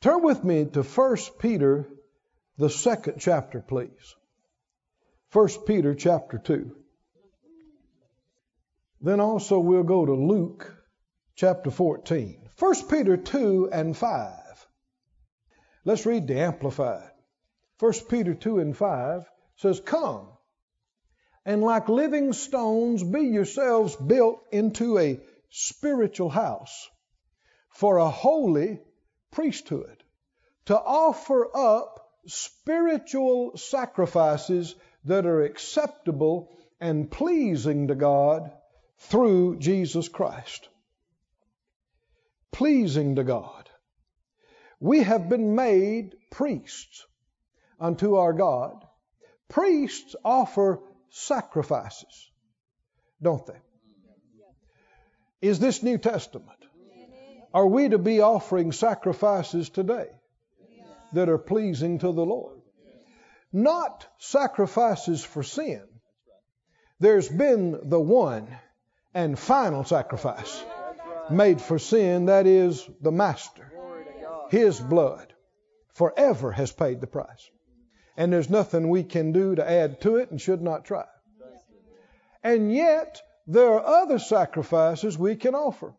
Turn with me to 1 Peter, the second chapter, please. 1 Peter chapter 2. Then also we'll go to Luke chapter 14. 1 Peter 2 and 5. Let's read the Amplified. 1 Peter 2 and 5 says, Come, and like living stones, be yourselves built into a spiritual house for a holy priesthood, to offer up spiritual sacrifices that are acceptable and pleasing to God through Jesus Christ. Pleasing to God. We have been made priests unto our God. Priests offer sacrifices, don't they? Is this New Testament? Are we to be offering sacrifices today that are pleasing to the Lord? Not sacrifices for sin. There's been the one and final sacrifice made for sin, that is the Master. His blood forever has paid the price. And there's nothing we can do to add to it and should not try. And yet, there are other sacrifices we can offer.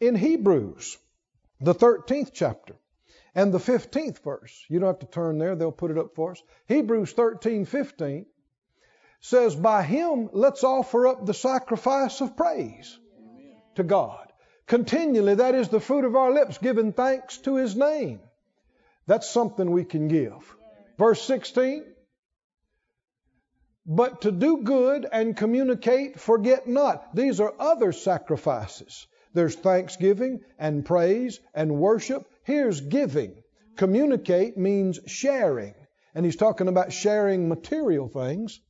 In Hebrews, the 13th chapter and the 15th verse, you don't have to turn there, they'll put it up for us. Hebrews 13, 15 says, By him let's offer up the sacrifice of praise to God. Continually, that is the fruit of our lips, giving thanks to his name. That's something we can give. Verse 16. But to do good and communicate, forget not. These are other sacrifices. There's thanksgiving and praise and worship. Here's giving. Communicate means sharing. And he's talking about sharing material things.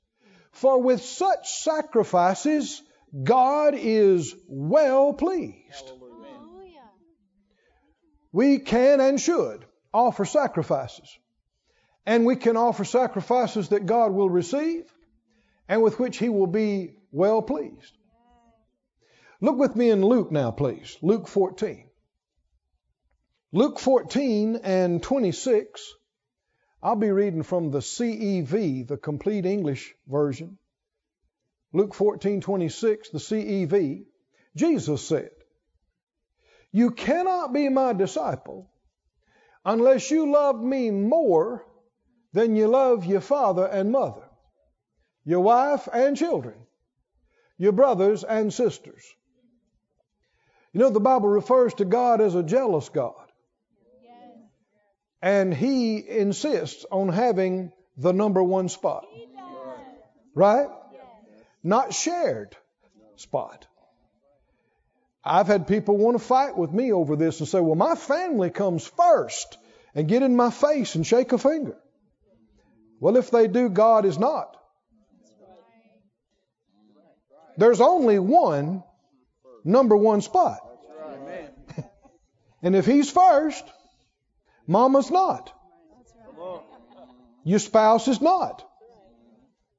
For with such sacrifices, God is well pleased. We can and should offer sacrifices. And we can offer sacrifices that God will receive and with which He will be well pleased. Look with me in Luke now, please. Luke 14. Luke 14 and 26. I'll be reading from the CEV, the Complete English Version. Luke 14, 26, the CEV. Jesus said, You cannot be my disciple unless you love me more than you love your father and mother, your wife and children, your brothers and sisters. You know, the Bible refers to God as a jealous God. And He insists on having the number one spot. Right? Not shared spot. I've had people want to fight with me over this and say, well, my family comes first and get in my face and shake a finger. Well, if they do, God is not. There's only one number one spot. and if he's first, mama's not. Your spouse is not.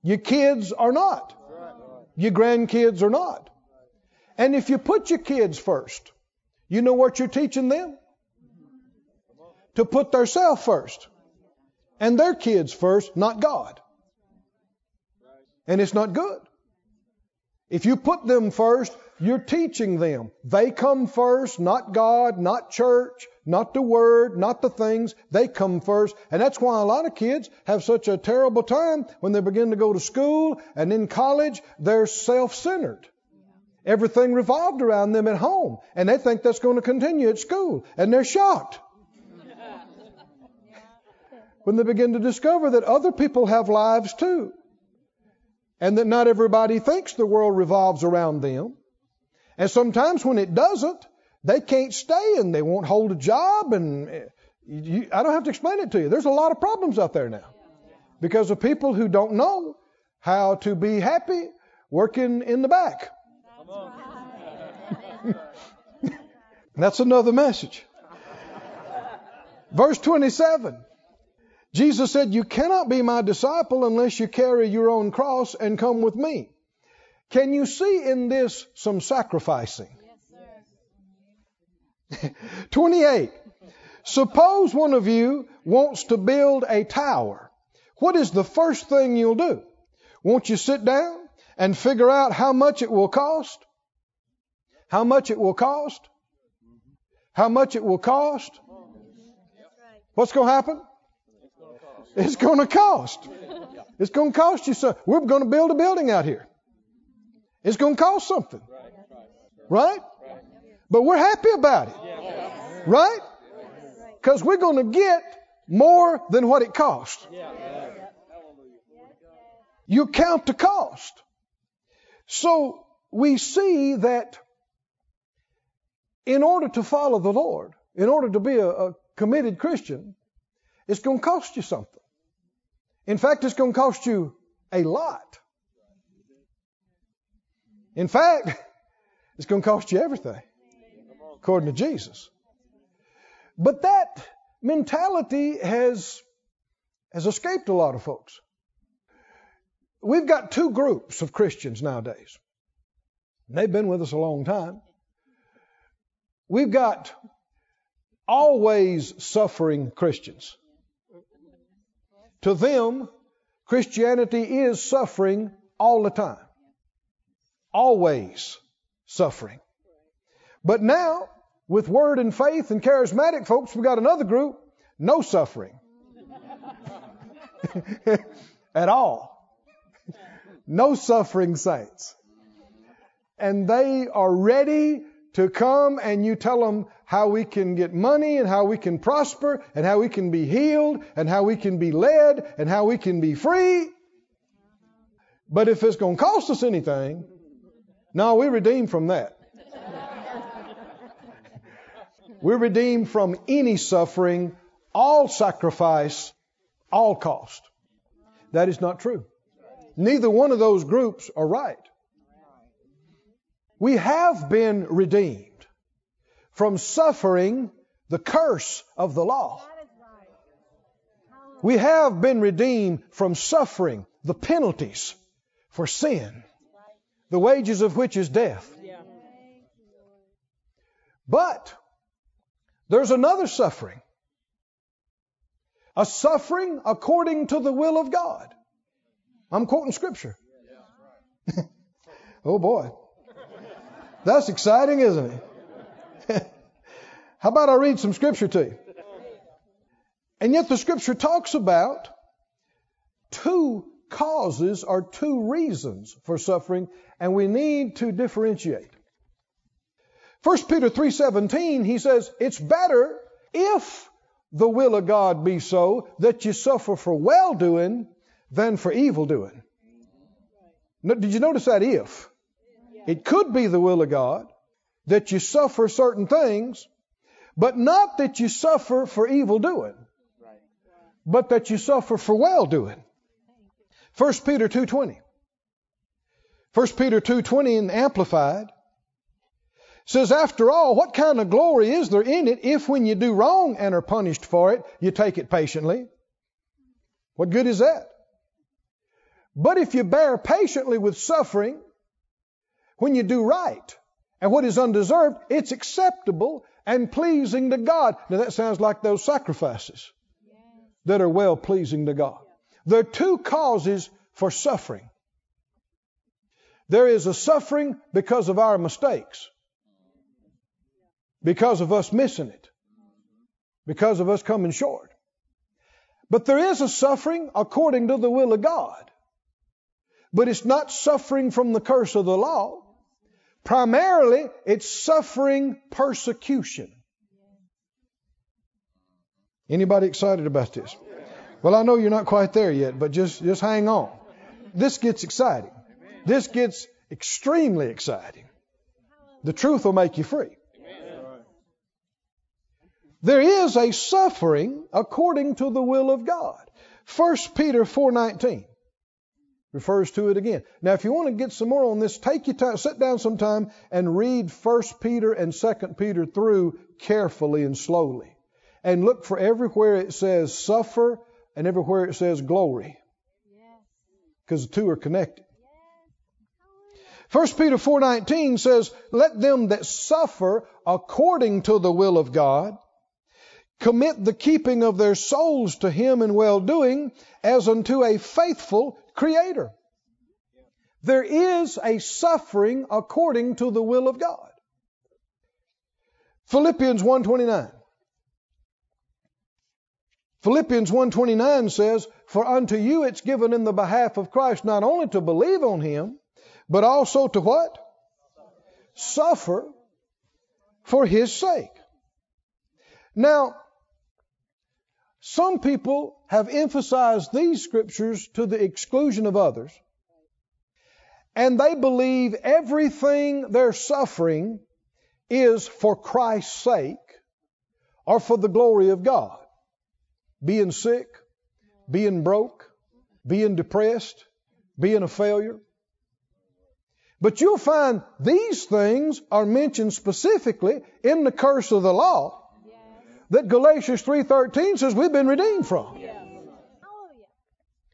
Your kids are not. Your grandkids are not. And if you put your kids first, you know what you're teaching them? To put theirself first. And their kids first, not God. And it's not good. If you put them first, you're teaching them. They come first, not God, not church, not the Word, not the things. They come first. And that's why a lot of kids have such a terrible time when they begin to go to school and in college, they're self centered. Everything revolved around them at home. And they think that's going to continue at school. And they're shocked when they begin to discover that other people have lives too and that not everybody thinks the world revolves around them. And sometimes when it doesn't, they can't stay and they won't hold a job. And you, I don't have to explain it to you. There's a lot of problems out there now because of people who don't know how to be happy working in the back. That's another message. Verse 27. Jesus said, You cannot be my disciple unless you carry your own cross and come with me. Can you see in this some sacrificing? Yes, 28. Suppose one of you wants to build a tower. What is the first thing you'll do? Won't you sit down and figure out how much it will cost? How much it will cost? How much it will cost? What's going to happen? It's going to cost. It's going to cost you something. We're going to build a building out here. It's going to cost something. Right? But we're happy about it. Right? Because we're going to get more than what it costs. You count the cost. So we see that in order to follow the Lord, in order to be a, a committed Christian, it's going to cost you something. In fact, it's going to cost you a lot. In fact, it's going to cost you everything, according to Jesus. But that mentality has, has escaped a lot of folks. We've got two groups of Christians nowadays. They've been with us a long time. We've got always suffering Christians. To them, Christianity is suffering all the time. Always suffering. But now, with Word and Faith and charismatic folks, we've got another group, no suffering. At all. No suffering saints. And they are ready to come and you tell them how we can get money and how we can prosper and how we can be healed and how we can be led and how we can be free. But if it's going to cost us anything, no, we're redeemed from that. we're redeemed from any suffering, all sacrifice, all cost. That is not true. Neither one of those groups are right. We have been redeemed from suffering the curse of the law. We have been redeemed from suffering the penalties for sin, the wages of which is death. But there's another suffering, a suffering according to the will of God. I'm quoting scripture. oh boy. That's exciting, isn't it? How about I read some scripture to you? And yet the scripture talks about two causes or two reasons for suffering, and we need to differentiate. 1 Peter 3:17 he says it's better if the will of God be so that you suffer for well doing than for evil doing. Did you notice that if? It could be the will of God that you suffer certain things, but not that you suffer for evil doing, but that you suffer for well doing. 1 Peter 2.20. 1 Peter 2.20 in Amplified says, After all, what kind of glory is there in it if when you do wrong and are punished for it, you take it patiently? What good is that? But if you bear patiently with suffering, when you do right and what is undeserved, it's acceptable and pleasing to God. Now that sounds like those sacrifices that are well pleasing to God. There are two causes for suffering. There is a suffering because of our mistakes, because of us missing it, because of us coming short. But there is a suffering according to the will of God. But it's not suffering from the curse of the law. Primarily, it's suffering persecution. Anybody excited about this? Well, I know you're not quite there yet, but just, just hang on. This gets exciting. This gets extremely exciting. The truth will make you free. There is a suffering according to the will of God. 1 Peter 4:19 refers to it again. Now, if you want to get some more on this, take your time, sit down sometime and read 1 Peter and 2 Peter through carefully and slowly. And look for everywhere it says suffer and everywhere it says glory. Because the two are connected. 1 Peter 4:19 says, "Let them that suffer according to the will of God commit the keeping of their souls to Him in well doing as unto a faithful Creator. There is a suffering according to the will of God. Philippians 129. Philippians 129 says, For unto you it's given in the behalf of Christ not only to believe on him, but also to what? Suffer for his sake. Now, some people have emphasized these scriptures to the exclusion of others, and they believe everything they're suffering is for Christ's sake or for the glory of God. Being sick, being broke, being depressed, being a failure. But you'll find these things are mentioned specifically in the curse of the law that Galatians 3:13 says we've been redeemed from.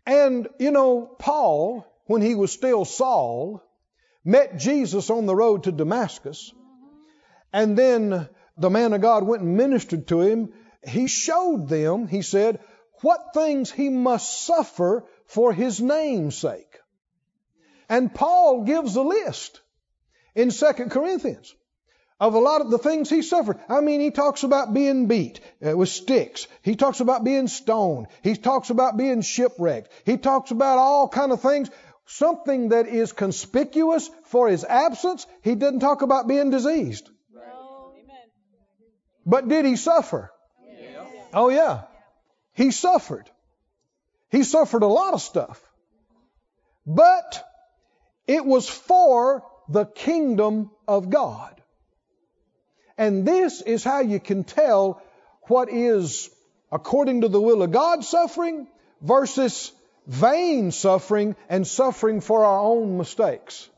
And you know, Paul, when he was still Saul, met Jesus on the road to Damascus. And then the man of God went and ministered to him. He showed them, he said, what things he must suffer for his name's sake. And Paul gives a list in 2 Corinthians of a lot of the things he suffered. I mean, he talks about being beat uh, with sticks. He talks about being stoned. He talks about being shipwrecked. He talks about all kind of things. Something that is conspicuous for his absence. He didn't talk about being diseased. But did he suffer? Oh yeah. He suffered. He suffered a lot of stuff. But it was for the kingdom of God. And this is how you can tell what is according to the will of God suffering versus vain suffering and suffering for our own mistakes.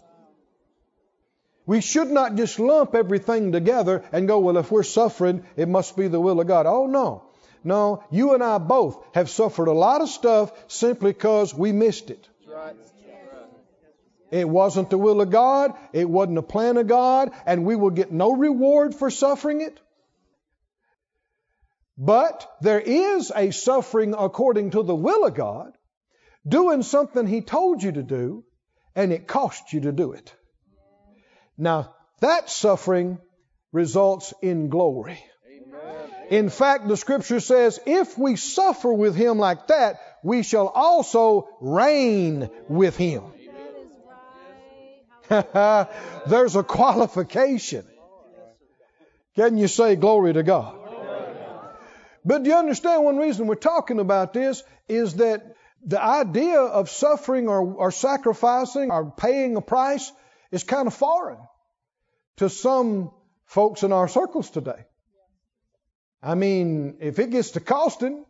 We should not just lump everything together and go, well, if we're suffering, it must be the will of God. Oh, no. No, you and I both have suffered a lot of stuff simply because we missed it. It wasn't the will of God. It wasn't the plan of God. And we will get no reward for suffering it. But there is a suffering according to the will of God, doing something He told you to do, and it cost you to do it. Now, that suffering results in glory. In fact, the scripture says, if we suffer with Him like that, we shall also reign with Him. There's a qualification. Can you say glory to God? But do you understand one reason we're talking about this is that the idea of suffering or, or sacrificing or paying a price is kind of foreign to some folks in our circles today. I mean, if it gets to costing,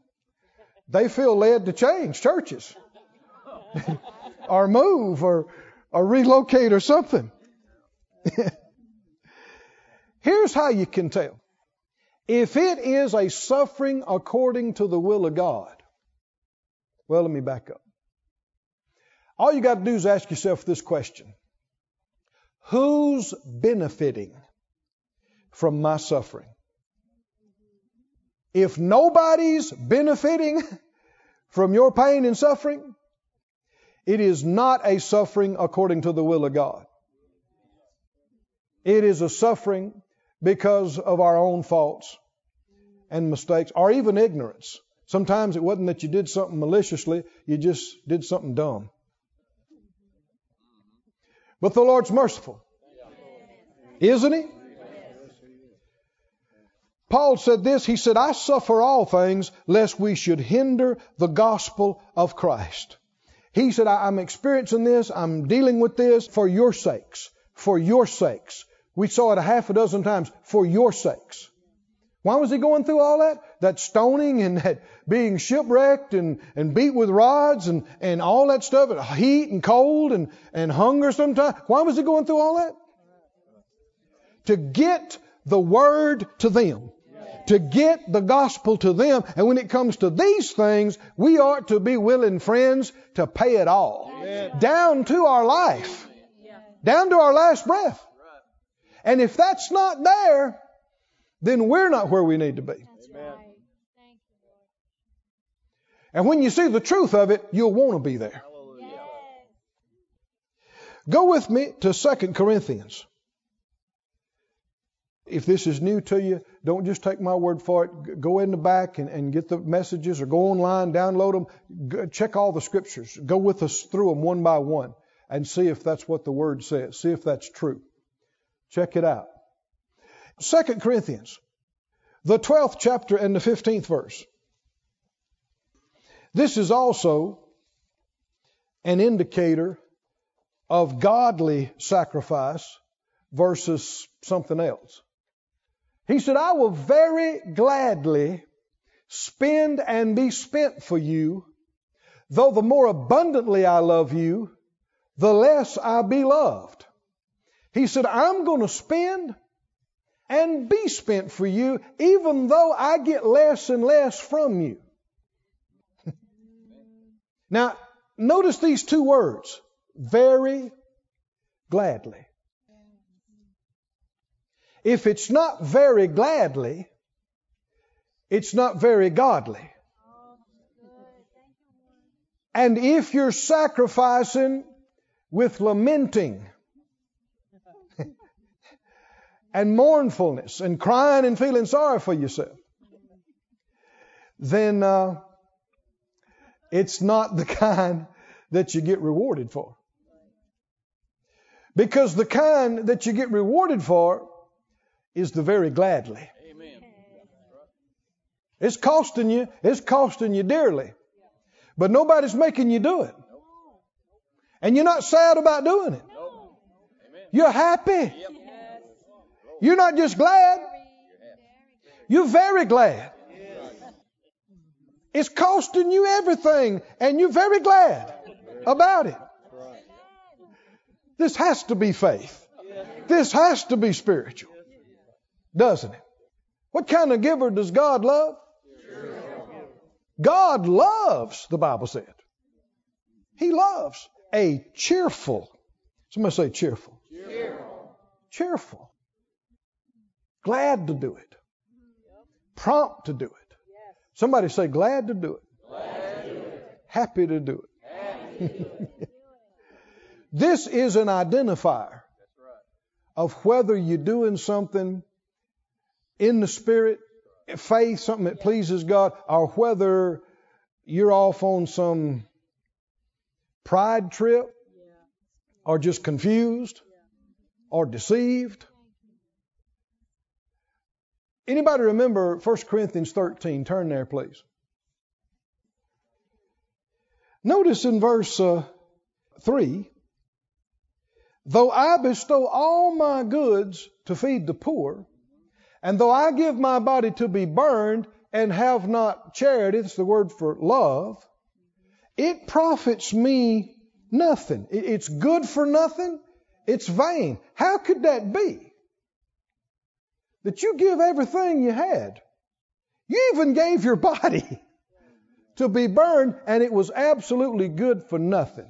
they feel led to change churches or move or or relocate or something. Here's how you can tell. If it is a suffering according to the will of God, well, let me back up. All you got to do is ask yourself this question Who's benefiting from my suffering? If nobody's benefiting from your pain and suffering, it is not a suffering according to the will of God. It is a suffering because of our own faults and mistakes, or even ignorance. Sometimes it wasn't that you did something maliciously, you just did something dumb. But the Lord's merciful. Isn't He? Paul said this, he said, I suffer all things lest we should hinder the gospel of Christ. He said, I'm experiencing this, I'm dealing with this for your sakes, for your sakes. We saw it a half a dozen times, for your sakes. Why was he going through all that? That stoning and that being shipwrecked and, and beat with rods and, and all that stuff, and heat and cold and, and hunger sometimes. Why was he going through all that? To get the word to them to get the gospel to them. And when it comes to these things, we ought to be willing, friends, to pay it all. Amen. Down to our life. Down to our last breath. And if that's not there, then we're not where we need to be. And when you see the truth of it, you'll want to be there. Go with me to 2 Corinthians. If this is new to you, don't just take my word for it. Go in the back and, and get the messages or go online, download them, go, check all the scriptures. Go with us through them one by one and see if that's what the word says. See if that's true. Check it out. 2 Corinthians, the 12th chapter and the 15th verse. This is also an indicator of godly sacrifice versus something else. He said, I will very gladly spend and be spent for you, though the more abundantly I love you, the less I be loved. He said, I'm going to spend and be spent for you, even though I get less and less from you. now, notice these two words very gladly. If it's not very gladly, it's not very godly. And if you're sacrificing with lamenting and mournfulness and crying and feeling sorry for yourself, then uh, it's not the kind that you get rewarded for. Because the kind that you get rewarded for is the very gladly. Amen. It's costing you, it's costing you dearly. But nobody's making you do it. And you're not sad about doing it. You're happy. You're not just glad. You're very glad. It's costing you everything, and you're very glad about it. This has to be faith. This has to be spiritual. Doesn't it? What kind of giver does God love? God loves, the Bible said. He loves a cheerful. Somebody say cheerful. Cheerful. cheerful. Glad to do it. Prompt to do it. Somebody say glad to do it. To do it. Happy to do it. This is an identifier of whether you're doing something in the spirit, faith, something that pleases God, or whether you're off on some pride trip, or just confused, or deceived. Anybody remember 1 Corinthians 13? Turn there, please. Notice in verse uh, 3 Though I bestow all my goods to feed the poor, and though I give my body to be burned and have not charity, that's the word for love, it profits me nothing. It's good for nothing. It's vain. How could that be? That you give everything you had. You even gave your body to be burned and it was absolutely good for nothing.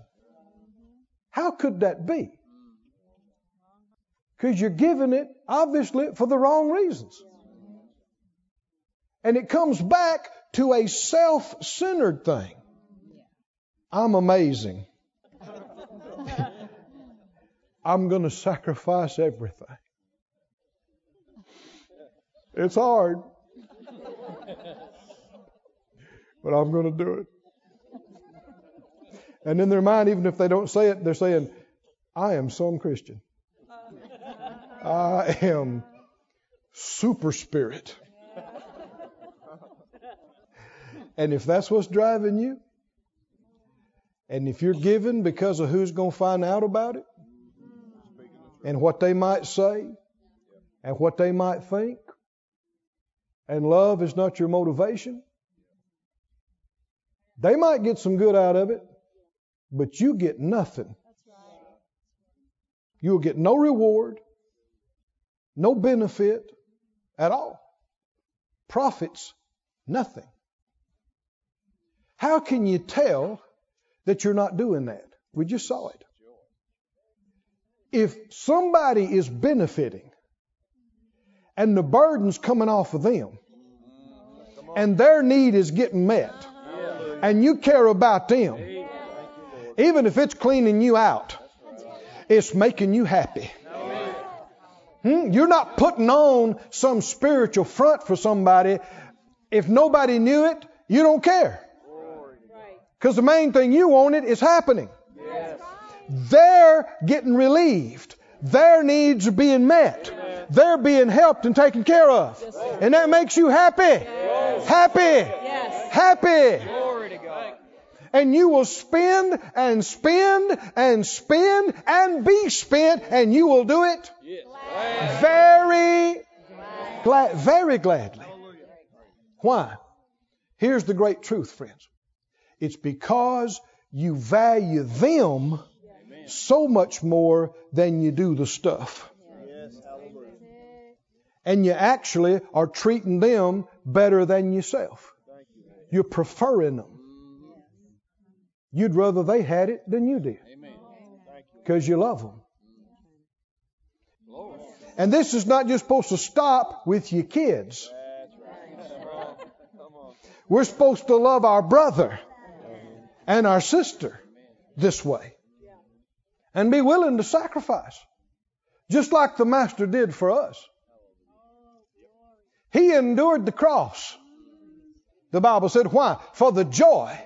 How could that be? Because you're giving it, obviously, for the wrong reasons. And it comes back to a self centered thing. I'm amazing. I'm going to sacrifice everything. It's hard. but I'm going to do it. And in their mind, even if they don't say it, they're saying, I am some Christian. I am super spirit. And if that's what's driving you, and if you're giving because of who's going to find out about it, and what they might say, and what they might think, and love is not your motivation, they might get some good out of it, but you get nothing. You'll get no reward, no benefit at all. Profits, nothing. How can you tell that you're not doing that? We just saw it. If somebody is benefiting and the burden's coming off of them and their need is getting met, and you care about them, even if it's cleaning you out, it's making you happy. Hmm? You're not putting on some spiritual front for somebody. If nobody knew it, you don't care. Because the main thing you wanted is happening. They're getting relieved. Their needs are being met. They're being helped and taken care of. And that makes you happy. Happy. Happy. And you will spend and spend and spend and be spent, and you will do it very glad, very gladly. Why? Here's the great truth, friends. It's because you value them so much more than you do the stuff. And you actually are treating them better than yourself. You're preferring them. You'd rather they had it than you did. Because you love them. And this is not just supposed to stop with your kids. We're supposed to love our brother and our sister this way and be willing to sacrifice, just like the Master did for us. He endured the cross. The Bible said, why? For the joy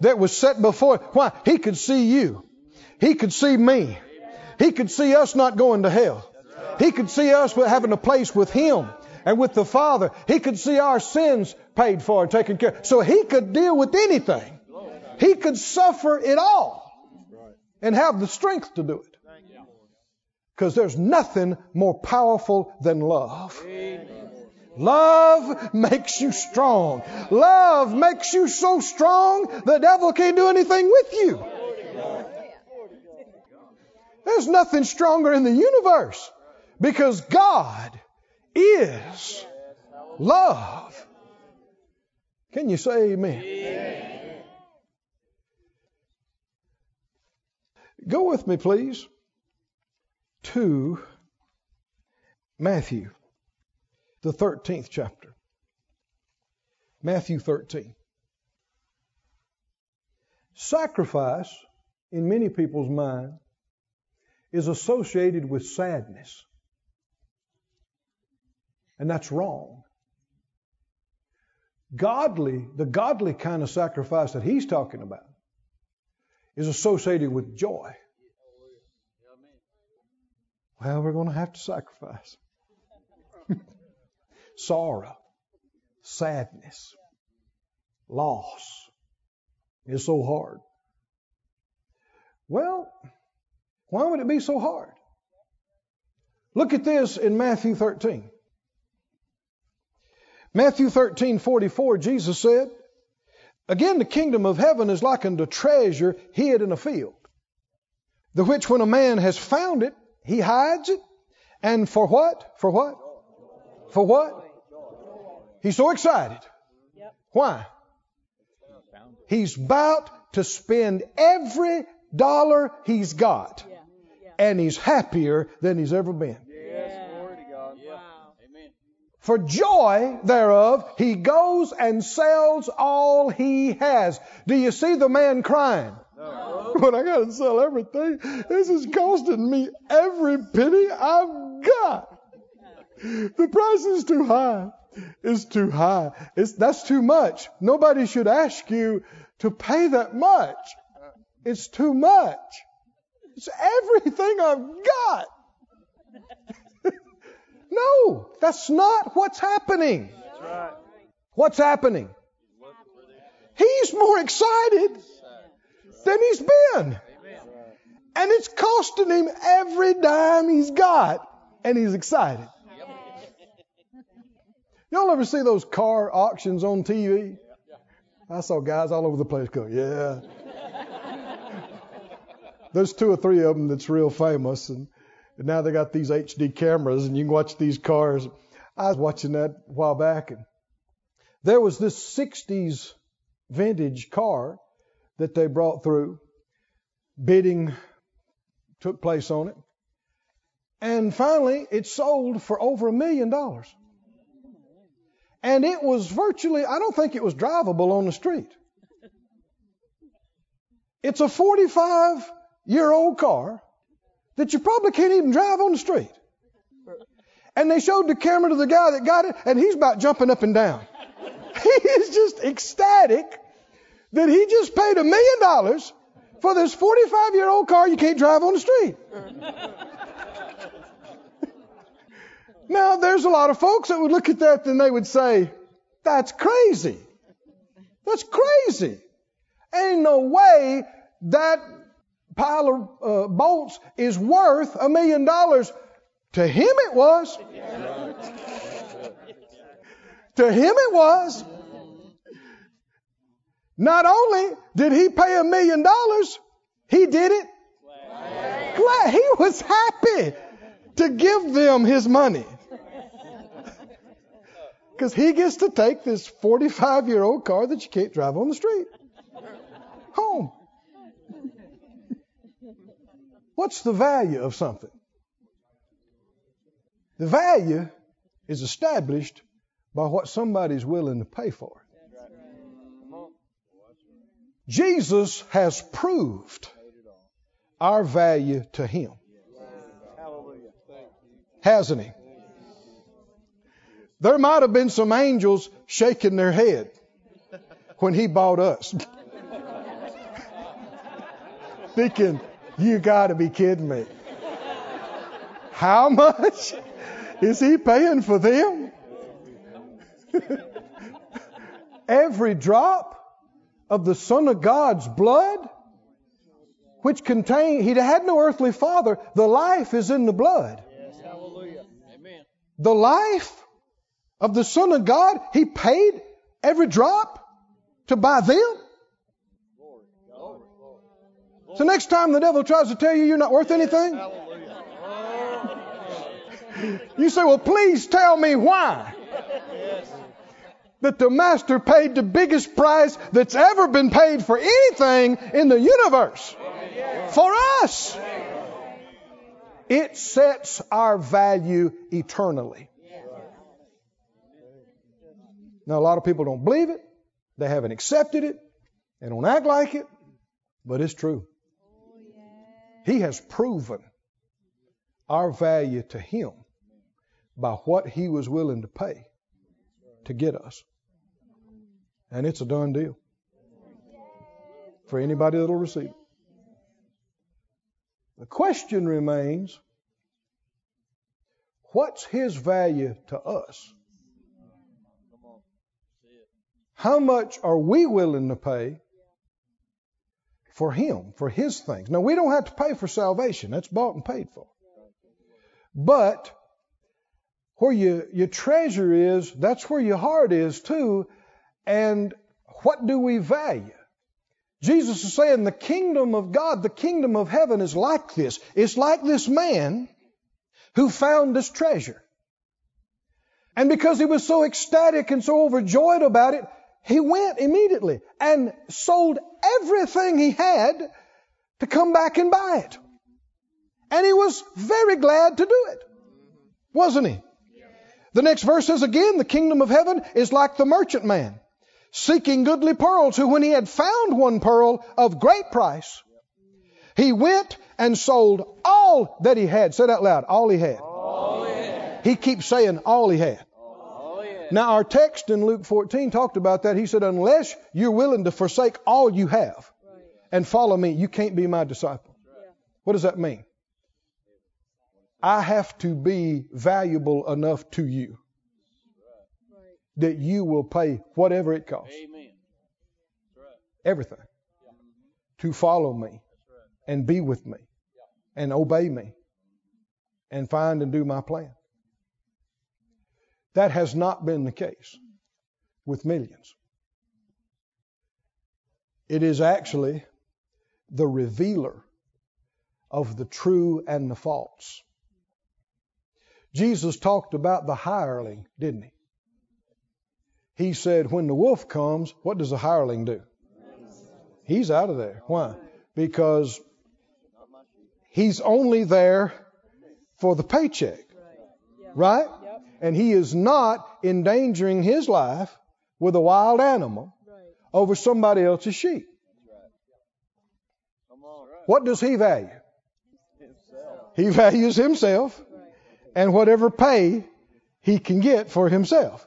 that was set before. Why? He could see you. He could see me. He could see us not going to hell. He could see us having a place with Him and with the Father. He could see our sins paid for and taken care of. So He could deal with anything. He could suffer it all and have the strength to do it. Because there's nothing more powerful than love. Love makes you strong. Love makes you so strong the devil can't do anything with you. There's nothing stronger in the universe. Because God is love. Can you say amen? amen? Go with me, please, to Matthew, the 13th chapter. Matthew 13. Sacrifice, in many people's mind, is associated with sadness. And that's wrong. Godly, the godly kind of sacrifice that he's talking about is associated with joy. Well, we're going to have to sacrifice. Sorrow, sadness, loss. It's so hard. Well, why would it be so hard? Look at this in Matthew 13. Matthew 13, 44, Jesus said, Again, the kingdom of heaven is like unto treasure hid in a field, the which when a man has found it, he hides it. And for what? For what? For what? He's so excited. Why? He's about to spend every dollar he's got. And he's happier than he's ever been. For joy thereof, he goes and sells all he has. Do you see the man crying? No. But I got to sell everything. This is costing me every penny I've got. The price is too high. It's too high. It's, that's too much. Nobody should ask you to pay that much. It's too much. It's everything I've got. No, that's not what's happening. What's happening? He's more excited than he's been. And it's costing him every dime he's got, and he's excited. Y'all ever see those car auctions on TV? I saw guys all over the place go, yeah. There's two or three of them that's real famous, and and now they got these HD cameras and you can watch these cars. I was watching that a while back and there was this 60s vintage car that they brought through. Bidding took place on it. And finally, it sold for over a million dollars. And it was virtually, I don't think it was drivable on the street. It's a 45 year old car that you probably can't even drive on the street. And they showed the camera to the guy that got it, and he's about jumping up and down. He is just ecstatic that he just paid a million dollars for this 45 year old car you can't drive on the street. Now, there's a lot of folks that would look at that and they would say, that's crazy. That's crazy. Ain't no way that pile of uh, bolts is worth a million dollars. To him it was. to him it was. Not only did he pay a million dollars, he did it glad. He was happy to give them his money. Because he gets to take this 45 year old car that you can't drive on the street home. What's the value of something? The value is established by what somebody's willing to pay for it. Jesus has proved our value to him. Hasn't he? There might have been some angels shaking their head when he bought us. Thinking, you got to be kidding me. How much is he paying for them? Every drop of the Son of God's blood, which contained, he had no earthly father. The life is in the blood. Yes, hallelujah. Amen. The life of the Son of God, he paid every drop to buy them. So next time the devil tries to tell you you're not worth anything, you say, well, please tell me why that the master paid the biggest price that's ever been paid for anything in the universe. For us. It sets our value eternally. Now, a lot of people don't believe it. They haven't accepted it. They don't act like it. But it's true. He has proven our value to Him by what He was willing to pay to get us. And it's a done deal for anybody that'll receive it. The question remains what's his value to us? How much are we willing to pay for him, for his things? Now, we don't have to pay for salvation, that's bought and paid for. But where you, your treasure is, that's where your heart is too. And what do we value? Jesus is saying the kingdom of God, the kingdom of heaven is like this. It's like this man who found this treasure. And because he was so ecstatic and so overjoyed about it, he went immediately and sold everything he had to come back and buy it. And he was very glad to do it. Wasn't he? The next verse says again, the kingdom of heaven is like the merchant man seeking goodly pearls, who when he had found one pearl of great price, he went and sold all that he had. Say that loud. All he had. All he, had. he keeps saying all he had. All he had. Now our text in Luke 14 talked about that. He said, unless you're willing to forsake all you have and follow me, you can't be my disciple. What does that mean? I have to be valuable enough to you that you will pay whatever it costs. Everything. To follow me and be with me and obey me and find and do my plan. That has not been the case with millions. It is actually the revealer of the true and the false. Jesus talked about the hireling, didn't he? He said, when the wolf comes, what does the hireling do? He's out of there. Why? Because he's only there for the paycheck. Right? And he is not endangering his life with a wild animal over somebody else's sheep. what does he value? He values himself and whatever pay he can get for himself.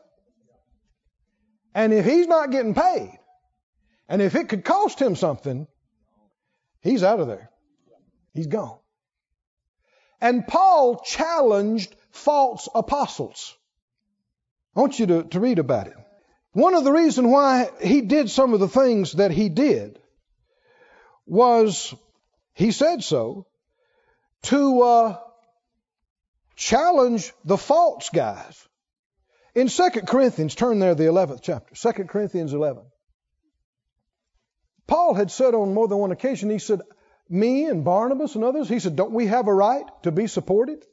And if he's not getting paid, and if it could cost him something, he's out of there. He's gone. And Paul challenged false apostles. I want you to, to read about it. One of the reasons why he did some of the things that he did was, he said so, to uh, challenge the false guys. In 2 Corinthians, turn there, the 11th chapter, 2 Corinthians 11. Paul had said on more than one occasion, he said, me and Barnabas and others, he said, don't we have a right to be supported?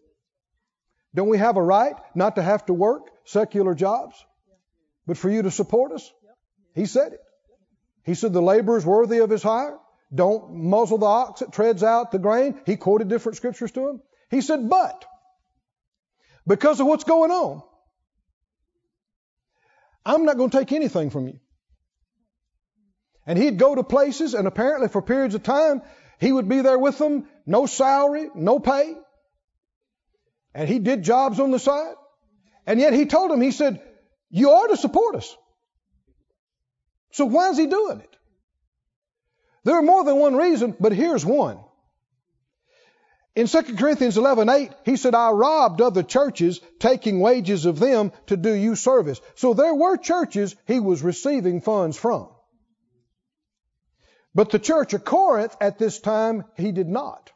Don't we have a right not to have to work secular jobs, but for you to support us? He said it. He said, the labor is worthy of his hire. Don't muzzle the ox that treads out the grain. He quoted different scriptures to him. He said, but because of what's going on, I'm not going to take anything from you. And he'd go to places, and apparently for periods of time, he would be there with them, no salary, no pay. And he did jobs on the side. And yet he told them, he said, You are to support us. So why is he doing it? There are more than one reason, but here's one. In 2 Corinthians 11:8, he said, I robbed other churches, taking wages of them to do you service. So there were churches he was receiving funds from. But the church of Corinth at this time, he did not.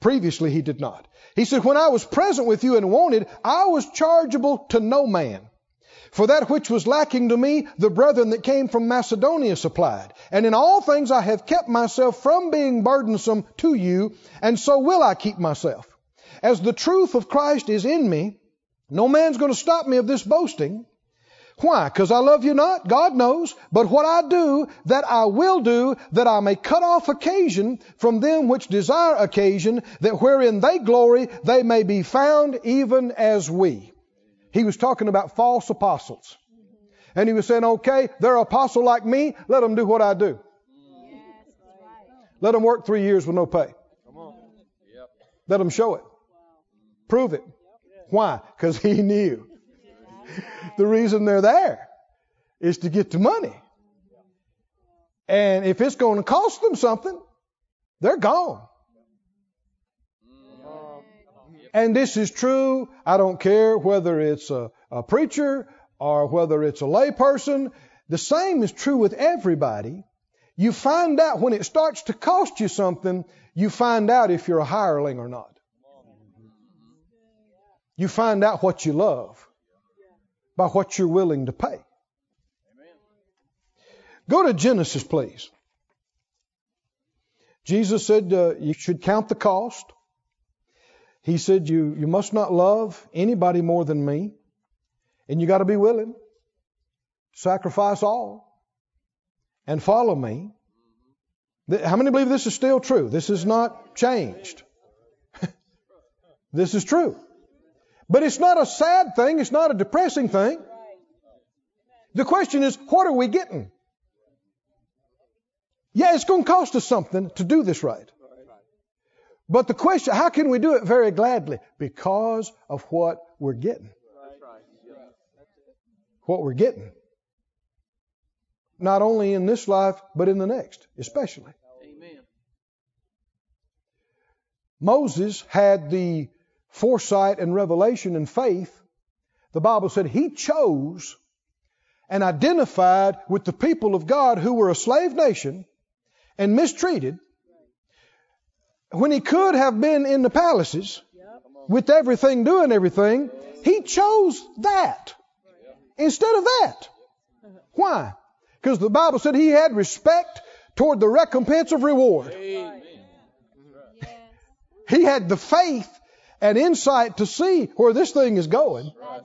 Previously, he did not. He said, When I was present with you and wanted, I was chargeable to no man. For that which was lacking to me, the brethren that came from Macedonia supplied. And in all things I have kept myself from being burdensome to you, and so will I keep myself. As the truth of Christ is in me, no man's going to stop me of this boasting. Why? Because I love you not? God knows. But what I do, that I will do, that I may cut off occasion from them which desire occasion, that wherein they glory, they may be found even as we. He was talking about false apostles. And he was saying, okay, they're an apostle like me, let them do what I do. Let them work three years with no pay. Let them show it. Prove it. Why? Because he knew the reason they're there is to get the money. And if it's going to cost them something, they're gone. And this is true. I don't care whether it's a, a preacher or whether it's a layperson. The same is true with everybody. You find out when it starts to cost you something, you find out if you're a hireling or not. You find out what you love by what you're willing to pay. Go to Genesis, please. Jesus said uh, you should count the cost. He said you, you must not love anybody more than me. And you got to be willing. Sacrifice all and follow me. How many believe this is still true? This is not changed. this is true. But it's not a sad thing, it's not a depressing thing. The question is, what are we getting? Yeah, it's going to cost us something to do this right. But the question, how can we do it very gladly? Because of what we're getting. What we're getting. Not only in this life, but in the next, especially. Amen. Moses had the foresight and revelation and faith, the Bible said he chose and identified with the people of God who were a slave nation and mistreated when he could have been in the palaces with everything doing everything, he chose that instead of that. Why? Because the Bible said he had respect toward the recompense of reward. he had the faith and insight to see where this thing is going right.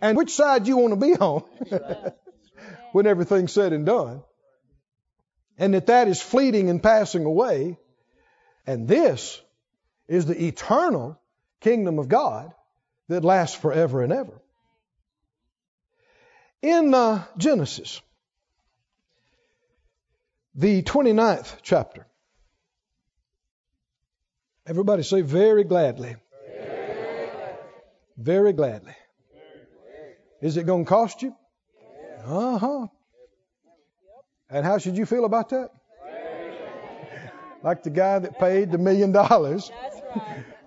and which side you want to be on when everything's said and done. And that that is fleeting and passing away. And this is the eternal kingdom of God that lasts forever and ever. In uh, Genesis, the 29th chapter, Everybody say very gladly. Very gladly. Is it going to cost you? Uh huh. And how should you feel about that? Like the guy that paid the million dollars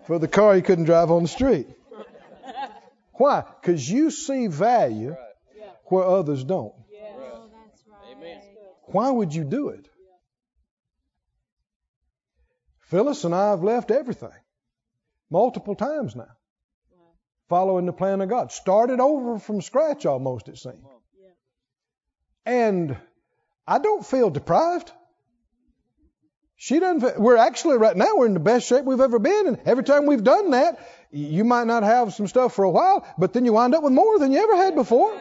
for the car he couldn't drive on the street. Why? Because you see value where others don't. Why would you do it? Phyllis and I have left everything multiple times now, following the plan of God. Started over from scratch almost, it seems. And I don't feel deprived. She doesn't. We're actually right now we're in the best shape we've ever been, and every time we've done that, you might not have some stuff for a while, but then you wind up with more than you ever had before.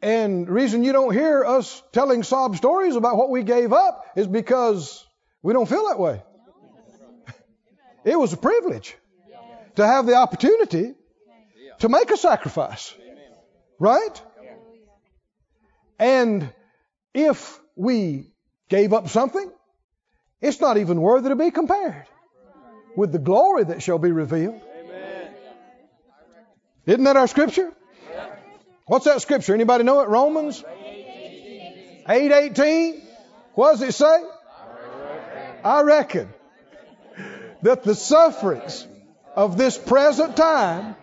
And the reason you don't hear us telling sob stories about what we gave up is because we don't feel that way. It was a privilege to have the opportunity to make a sacrifice. Right? And if we gave up something, it's not even worthy to be compared with the glory that shall be revealed. Isn't that our scripture? What's that scripture? Anybody know it? Romans 8:18. What does it say? I reckon that the sufferings of this present time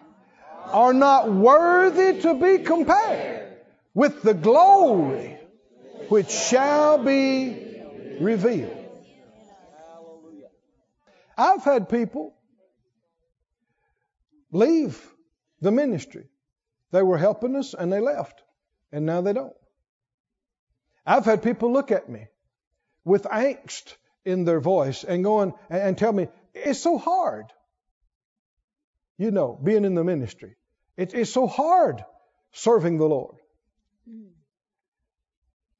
are not worthy to be compared with the glory which shall be revealed. I've had people leave the ministry they were helping us and they left. And now they don't. I've had people look at me with angst in their voice and going and tell me, it's so hard. You know, being in the ministry. it's so hard serving the Lord.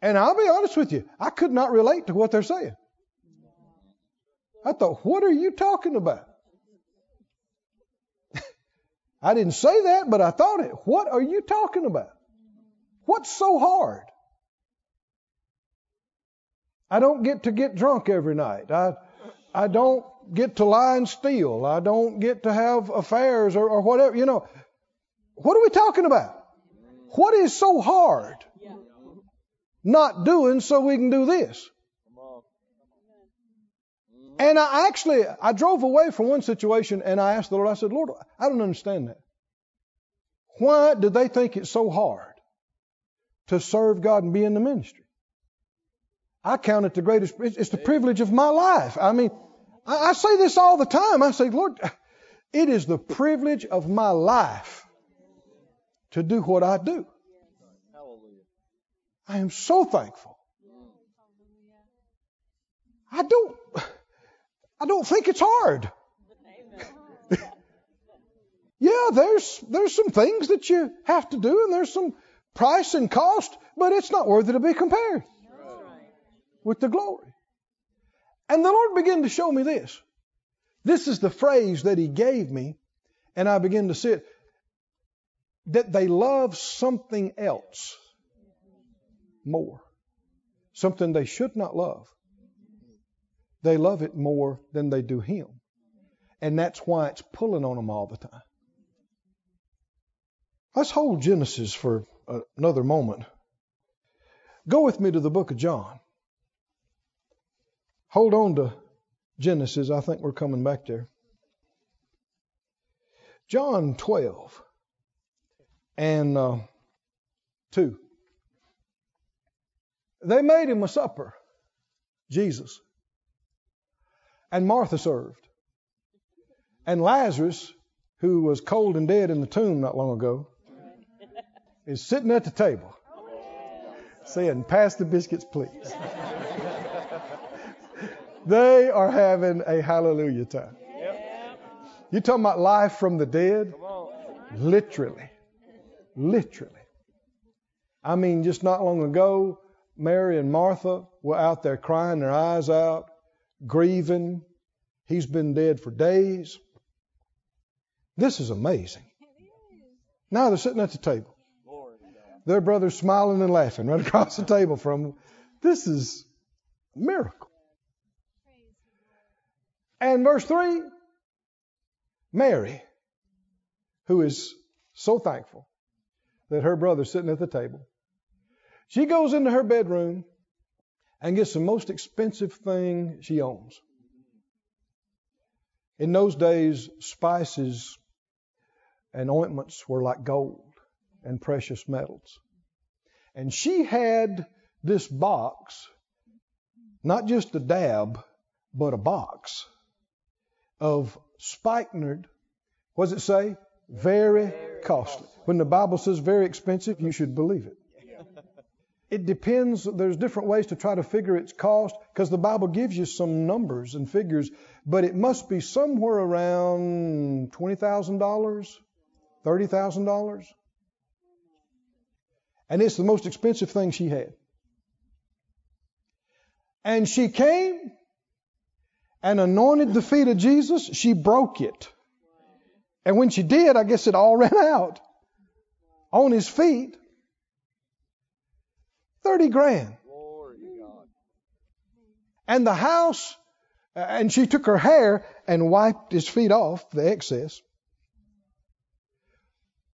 And I'll be honest with you, I could not relate to what they're saying. I thought, what are you talking about? I didn't say that, but I thought it. What are you talking about? What's so hard? I don't get to get drunk every night. I, I don't get to lie and steal. I don't get to have affairs or, or whatever. You know, what are we talking about? What is so hard? Not doing so we can do this. And I actually, I drove away from one situation and I asked the Lord, I said, Lord, I don't understand that. Why do they think it's so hard to serve God and be in the ministry? I count it the greatest, it's the privilege of my life. I mean, I, say this all the time. I say, Lord, it is the privilege of my life to do what I do. I am so thankful. I don't, I don't think it's hard. yeah, there's there's some things that you have to do, and there's some price and cost, but it's not worthy to be compared with the glory. And the Lord began to show me this. This is the phrase that He gave me, and I began to see it. That they love something else more. Something they should not love they love it more than they do Him. And that's why it's pulling on them all the time. Let's hold Genesis for another moment. Go with me to the book of John. Hold on to Genesis. I think we're coming back there. John 12 and uh, 2. They made him a supper, Jesus. And Martha served. And Lazarus, who was cold and dead in the tomb not long ago, is sitting at the table saying, Pass the biscuits, please. they are having a hallelujah time. You talking about life from the dead? Literally. Literally. I mean, just not long ago, Mary and Martha were out there crying their eyes out, grieving. He's been dead for days. This is amazing. Now they're sitting at the table. Their brother's smiling and laughing right across the table from them. This is a miracle. And verse 3 Mary, who is so thankful that her brother's sitting at the table, she goes into her bedroom and gets the most expensive thing she owns. In those days, spices and ointments were like gold and precious metals. And she had this box, not just a dab, but a box of spikenard. What does it say? Very costly. When the Bible says very expensive, you should believe it. It depends. There's different ways to try to figure its cost because the Bible gives you some numbers and figures, but it must be somewhere around $20,000, $30,000. And it's the most expensive thing she had. And she came and anointed the feet of Jesus. She broke it. And when she did, I guess it all ran out on his feet. 30 grand. And the house, uh, and she took her hair and wiped his feet off, the excess.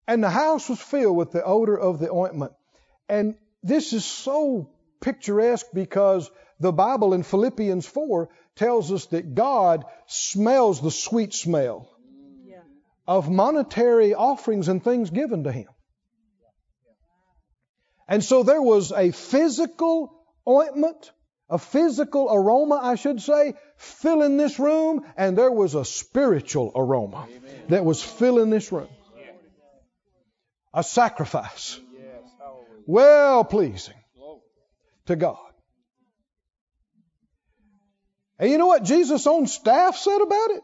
And the house was filled with the odor of the ointment. And this is so picturesque because the Bible in Philippians 4 tells us that God smells the sweet smell of monetary offerings and things given to Him. And so there was a physical ointment, a physical aroma, I should say, filling this room, and there was a spiritual aroma Amen. that was filling this room. A sacrifice. Well pleasing to God. And you know what Jesus' own staff said about it?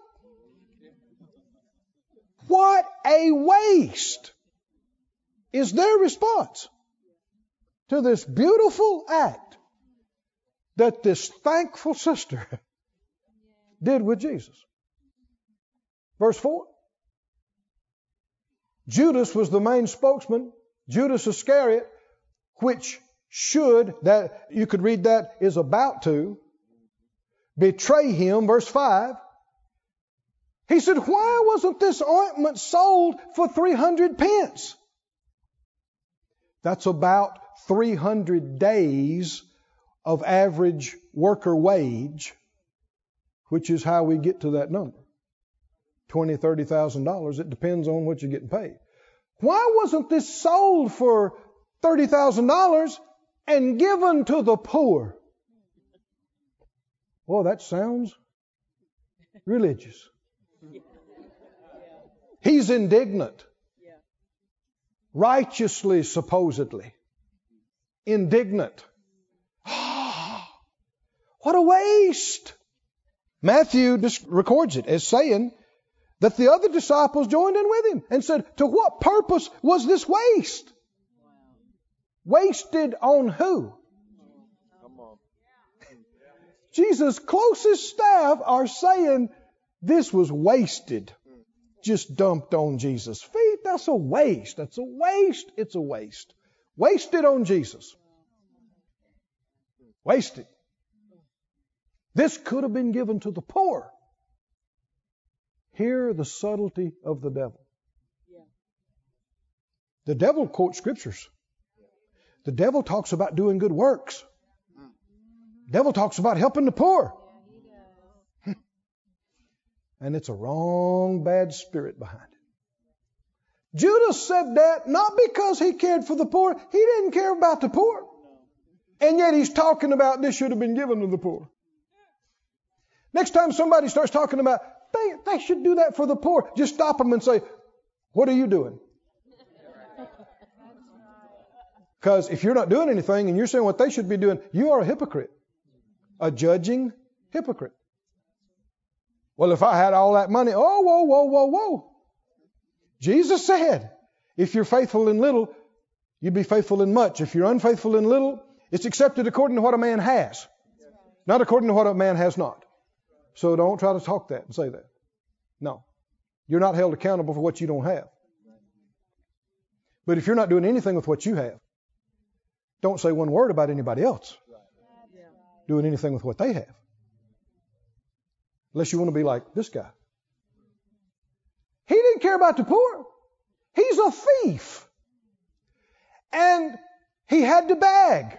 What a waste is their response to this beautiful act that this thankful sister did with Jesus. Verse 4 Judas was the main spokesman, Judas Iscariot, which should, that you could read that, is about to betray him. Verse 5. He said, Why wasn't this ointment sold for 300 pence? That's about 300 days of average worker wage, which is how we get to that number. Twenty, thirty thousand dollars. It depends on what you're getting paid. Why wasn't this sold for thirty thousand dollars and given to the poor? Well, that sounds religious. He's indignant. Righteously, supposedly indignant. what a waste! Matthew records it as saying that the other disciples joined in with him and said, To what purpose was this waste? Wasted on who? Jesus' closest staff are saying this was wasted. Just dumped on Jesus' feet. That's a waste. That's a waste. It's a waste. Wasted on Jesus. Wasted. This could have been given to the poor. Hear the subtlety of the devil. The devil quotes scriptures. The devil talks about doing good works. Devil talks about helping the poor. and it's a wrong, bad spirit behind it. Judas said that not because he cared for the poor. He didn't care about the poor. And yet he's talking about this should have been given to the poor. Next time somebody starts talking about they, they should do that for the poor, just stop them and say, What are you doing? Because if you're not doing anything and you're saying what they should be doing, you are a hypocrite, a judging hypocrite. Well, if I had all that money, oh, whoa, whoa, whoa, whoa. Jesus said, if you're faithful in little, you'd be faithful in much. If you're unfaithful in little, it's accepted according to what a man has, not according to what a man has not. So don't try to talk that and say that. No. You're not held accountable for what you don't have. But if you're not doing anything with what you have, don't say one word about anybody else doing anything with what they have. Unless you want to be like this guy. He didn't care about the poor. He's a thief. And he had to bag.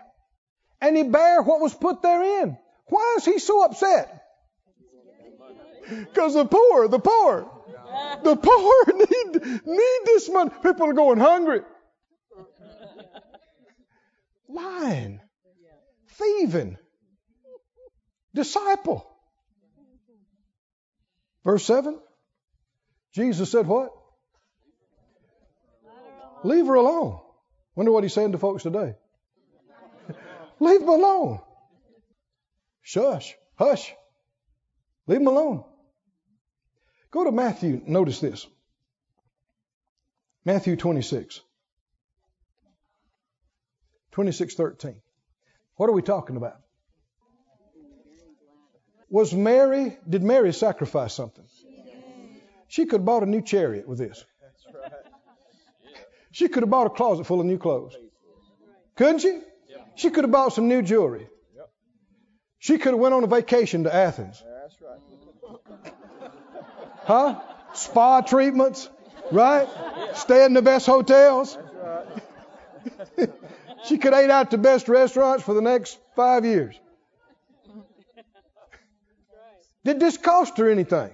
And he bare what was put therein. Why is he so upset? Because the poor, the poor, the poor need, need this money. People are going hungry. Lying. Thieving. Disciple. Verse 7. Jesus said what? Leave her alone. Wonder what he's saying to folks today. Leave them alone. Shush. Hush. Leave them alone. Go to Matthew. Notice this. Matthew 26. 26, 13. What are we talking about? Was Mary, did Mary sacrifice something? She could have bought a new chariot with this. She could have bought a closet full of new clothes. Couldn't she? She could have bought some new jewelry. She could have went on a vacation to Athens. Huh? Spa treatments, right? Stay in the best hotels. she could ate out the best restaurants for the next five years. Did this cost her anything?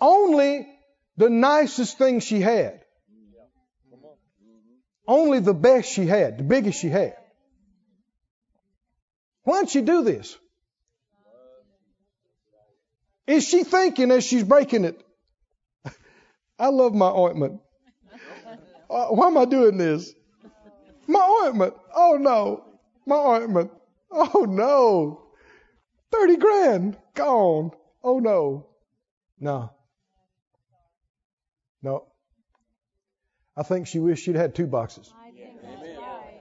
Only the nicest thing she had. Only the best she had, the biggest she had. Why'd she do this? Is she thinking as she's breaking it? I love my ointment. Uh, why am I doing this? My ointment. Oh no. My ointment. Oh no. 30 grand. Gone. Oh no. No. No. I think she wished she'd had two boxes.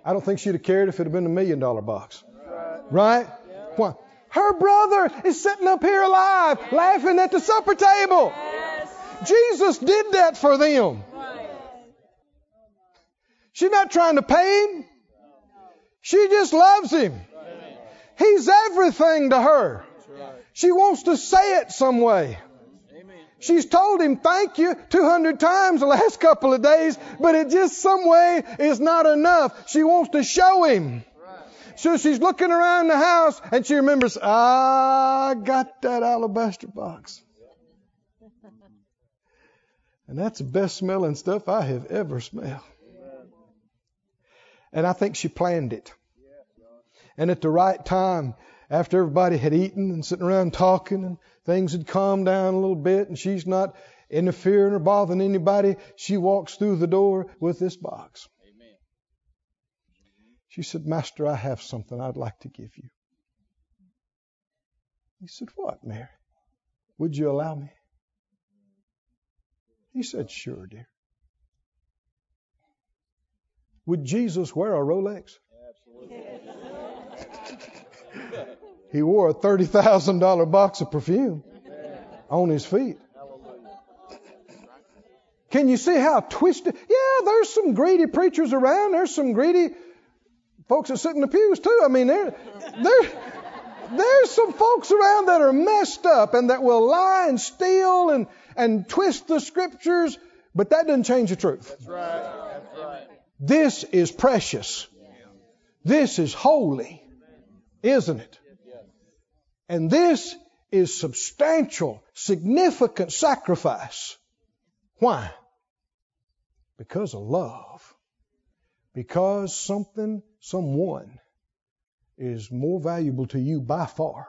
I don't think she'd have cared if it had been a million dollar box. Right? Why? Her brother is sitting up here alive, laughing at the supper table. Jesus did that for them. She's not trying to pay him. She just loves him. He's everything to her. She wants to say it some way. She's told him thank you 200 times the last couple of days, but it just some way is not enough. She wants to show him. So she's looking around the house and she remembers, I got that alabaster box. And that's the best smelling stuff I have ever smelled. And I think she planned it. And at the right time, after everybody had eaten and sitting around talking and things had calmed down a little bit and she's not interfering or bothering anybody, she walks through the door with this box. Amen. She said, Master, I have something I'd like to give you. He said, What, Mary? Would you allow me? He said, Sure, dear. Would Jesus wear a Rolex? Absolutely. He wore a $30,000 box of perfume on his feet. Can you see how twisted? Yeah, there's some greedy preachers around. There's some greedy folks that sit in the pews too. I mean, there, there, there's some folks around that are messed up and that will lie and steal and, and twist the scriptures, but that doesn't change the truth. That's right. That's right. This is precious. This is holy, isn't it? And this is substantial, significant sacrifice. Why? Because of love. Because something, someone is more valuable to you by far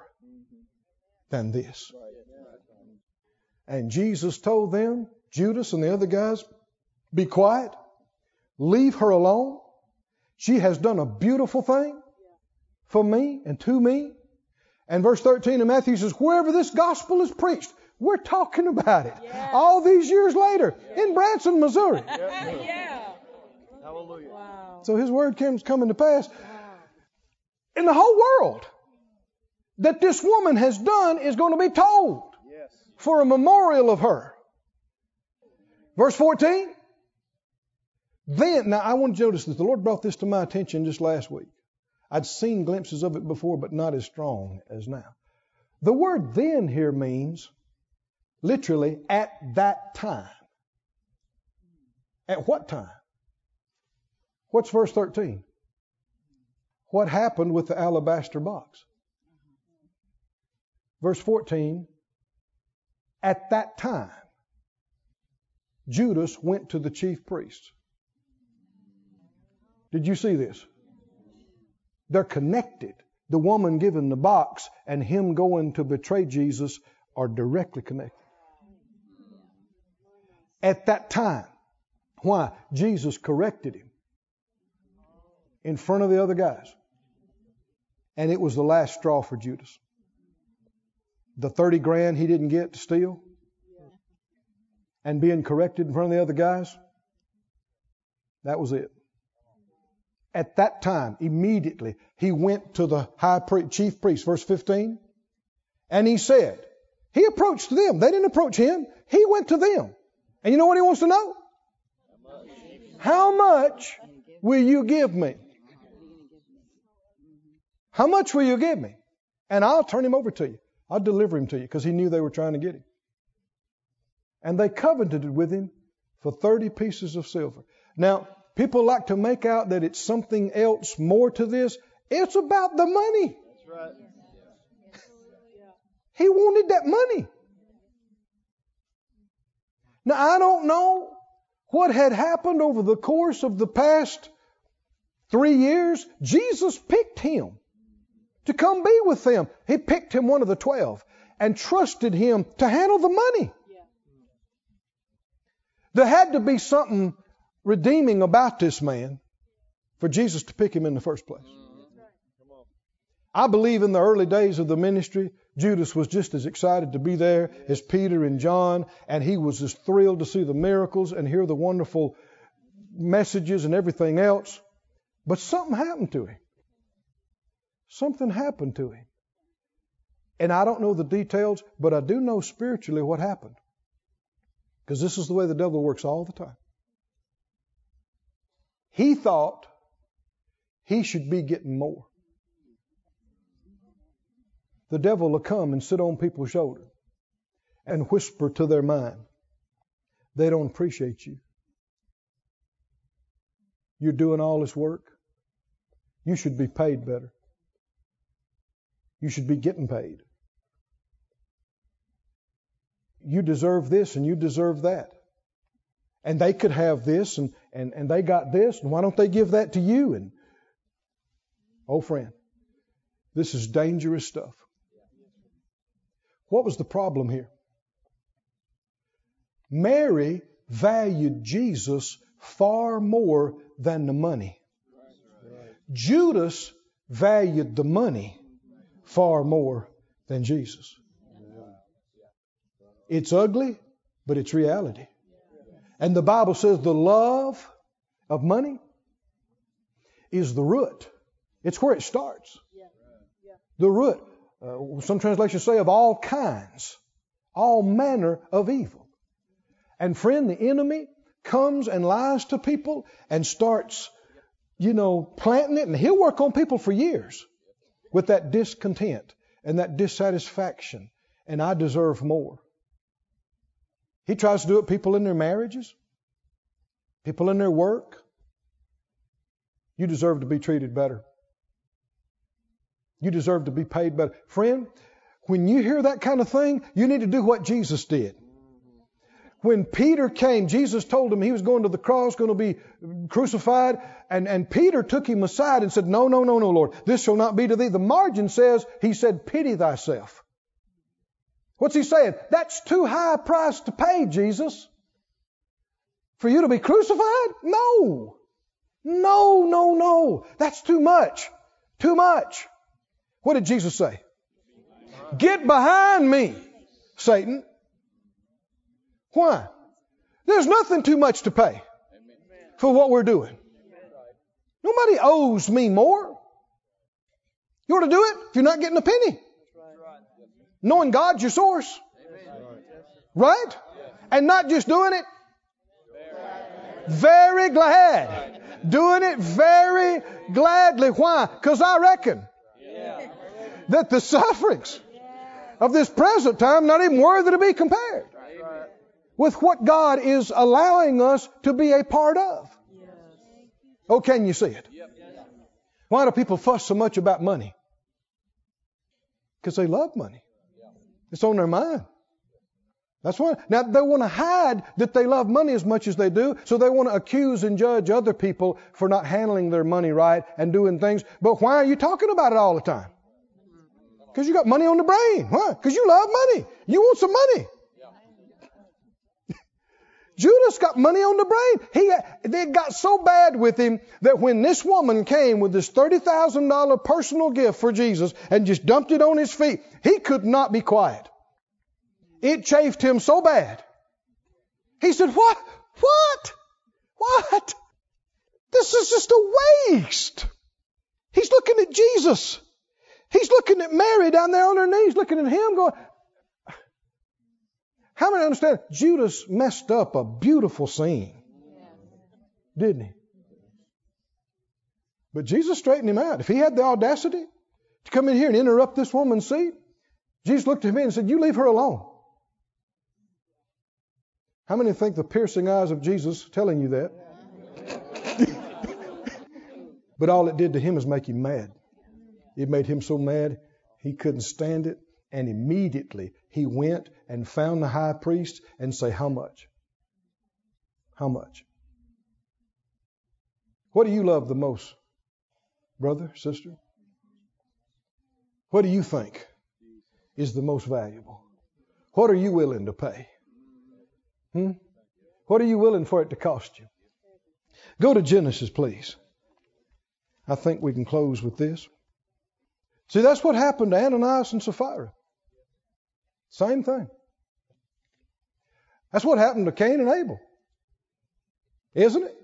than this. And Jesus told them, Judas and the other guys, be quiet, leave her alone. She has done a beautiful thing for me and to me. And verse 13 of Matthew says, wherever this gospel is preached, we're talking about it. Yeah. All these years later yeah. in Branson, Missouri. yeah. Hallelujah. Wow. So his word comes coming to pass. Wow. In the whole world that this woman has done is going to be told yes. for a memorial of her. Verse 14. Then, now I want you to notice that the Lord brought this to my attention just last week. I'd seen glimpses of it before, but not as strong as now. The word then here means Literally, at that time. At what time? What's verse 13? What happened with the alabaster box? Verse 14, at that time, Judas went to the chief priests. Did you see this? They're connected. The woman giving the box and him going to betray Jesus are directly connected. At that time. Why? Jesus corrected him in front of the other guys. And it was the last straw for Judas. The 30 grand he didn't get to steal and being corrected in front of the other guys. That was it. At that time, immediately, he went to the high priest, chief priest, verse 15, and he said, he approached them. They didn't approach him. He went to them. And you know what he wants to know? How much will you give me? How much will you give me? And I'll turn him over to you. I'll deliver him to you because he knew they were trying to get him. And they covenanted with him for 30 pieces of silver. Now, people like to make out that it's something else more to this. It's about the money. That's right. he wanted that money. Now, I don't know what had happened over the course of the past three years. Jesus picked him to come be with them. He picked him one of the twelve and trusted him to handle the money. There had to be something redeeming about this man for Jesus to pick him in the first place. I believe in the early days of the ministry, Judas was just as excited to be there as Peter and John, and he was as thrilled to see the miracles and hear the wonderful messages and everything else. But something happened to him. Something happened to him. And I don't know the details, but I do know spiritually what happened. Because this is the way the devil works all the time. He thought he should be getting more. The devil will come and sit on people's shoulder and whisper to their mind, they don't appreciate you. You're doing all this work. You should be paid better. You should be getting paid. You deserve this and you deserve that. And they could have this and, and, and they got this, and why don't they give that to you? And oh friend, this is dangerous stuff. What was the problem here? Mary valued Jesus far more than the money. Judas valued the money far more than Jesus. It's ugly, but it's reality. And the Bible says the love of money is the root. It's where it starts. The root. Uh, some translations say of all kinds, all manner of evil. And friend, the enemy comes and lies to people and starts, you know, planting it, and he'll work on people for years with that discontent and that dissatisfaction, and I deserve more. He tries to do it people in their marriages, people in their work. You deserve to be treated better. You deserve to be paid better. Friend, when you hear that kind of thing, you need to do what Jesus did. When Peter came, Jesus told him he was going to the cross, going to be crucified, and, and Peter took him aside and said, No, no, no, no, Lord, this shall not be to thee. The margin says, He said, Pity thyself. What's he saying? That's too high a price to pay, Jesus. For you to be crucified? No. No, no, no. That's too much. Too much. What did Jesus say? Get behind me, Satan. Why? There's nothing too much to pay for what we're doing. Nobody owes me more. You ought to do it if you're not getting a penny knowing God's your source. Right? And not just doing it very glad. Doing it very gladly. Why? Because I reckon that the sufferings of this present time not even worthy to be compared with what God is allowing us to be a part of. Oh, can you see it? Why do people fuss so much about money? Because they love money. It's on their mind. That's why. Now, they want to hide that they love money as much as they do, so they want to accuse and judge other people for not handling their money right and doing things. But why are you talking about it all the time? Because you got money on the brain. Why? Because you love money. You want some money. Judas got money on the brain. He they got so bad with him that when this woman came with this thirty thousand dollar personal gift for Jesus and just dumped it on his feet, he could not be quiet. It chafed him so bad. He said, What? What? What? This is just a waste. He's looking at Jesus. He's looking at Mary down there on her knees, looking at him, going, How many understand? Judas messed up a beautiful scene, didn't he? But Jesus straightened him out. If he had the audacity to come in here and interrupt this woman's seat, Jesus looked at me and said, You leave her alone. How many think the piercing eyes of Jesus telling you that? but all it did to him is make him mad. It made him so mad he couldn't stand it. And immediately he went and found the high priest and say, How much? How much? What do you love the most, brother, sister? What do you think is the most valuable? What are you willing to pay? Hmm? What are you willing for it to cost you? Go to Genesis, please. I think we can close with this. See, that's what happened to Ananias and Sapphira. Same thing. That's what happened to Cain and Abel. Isn't it?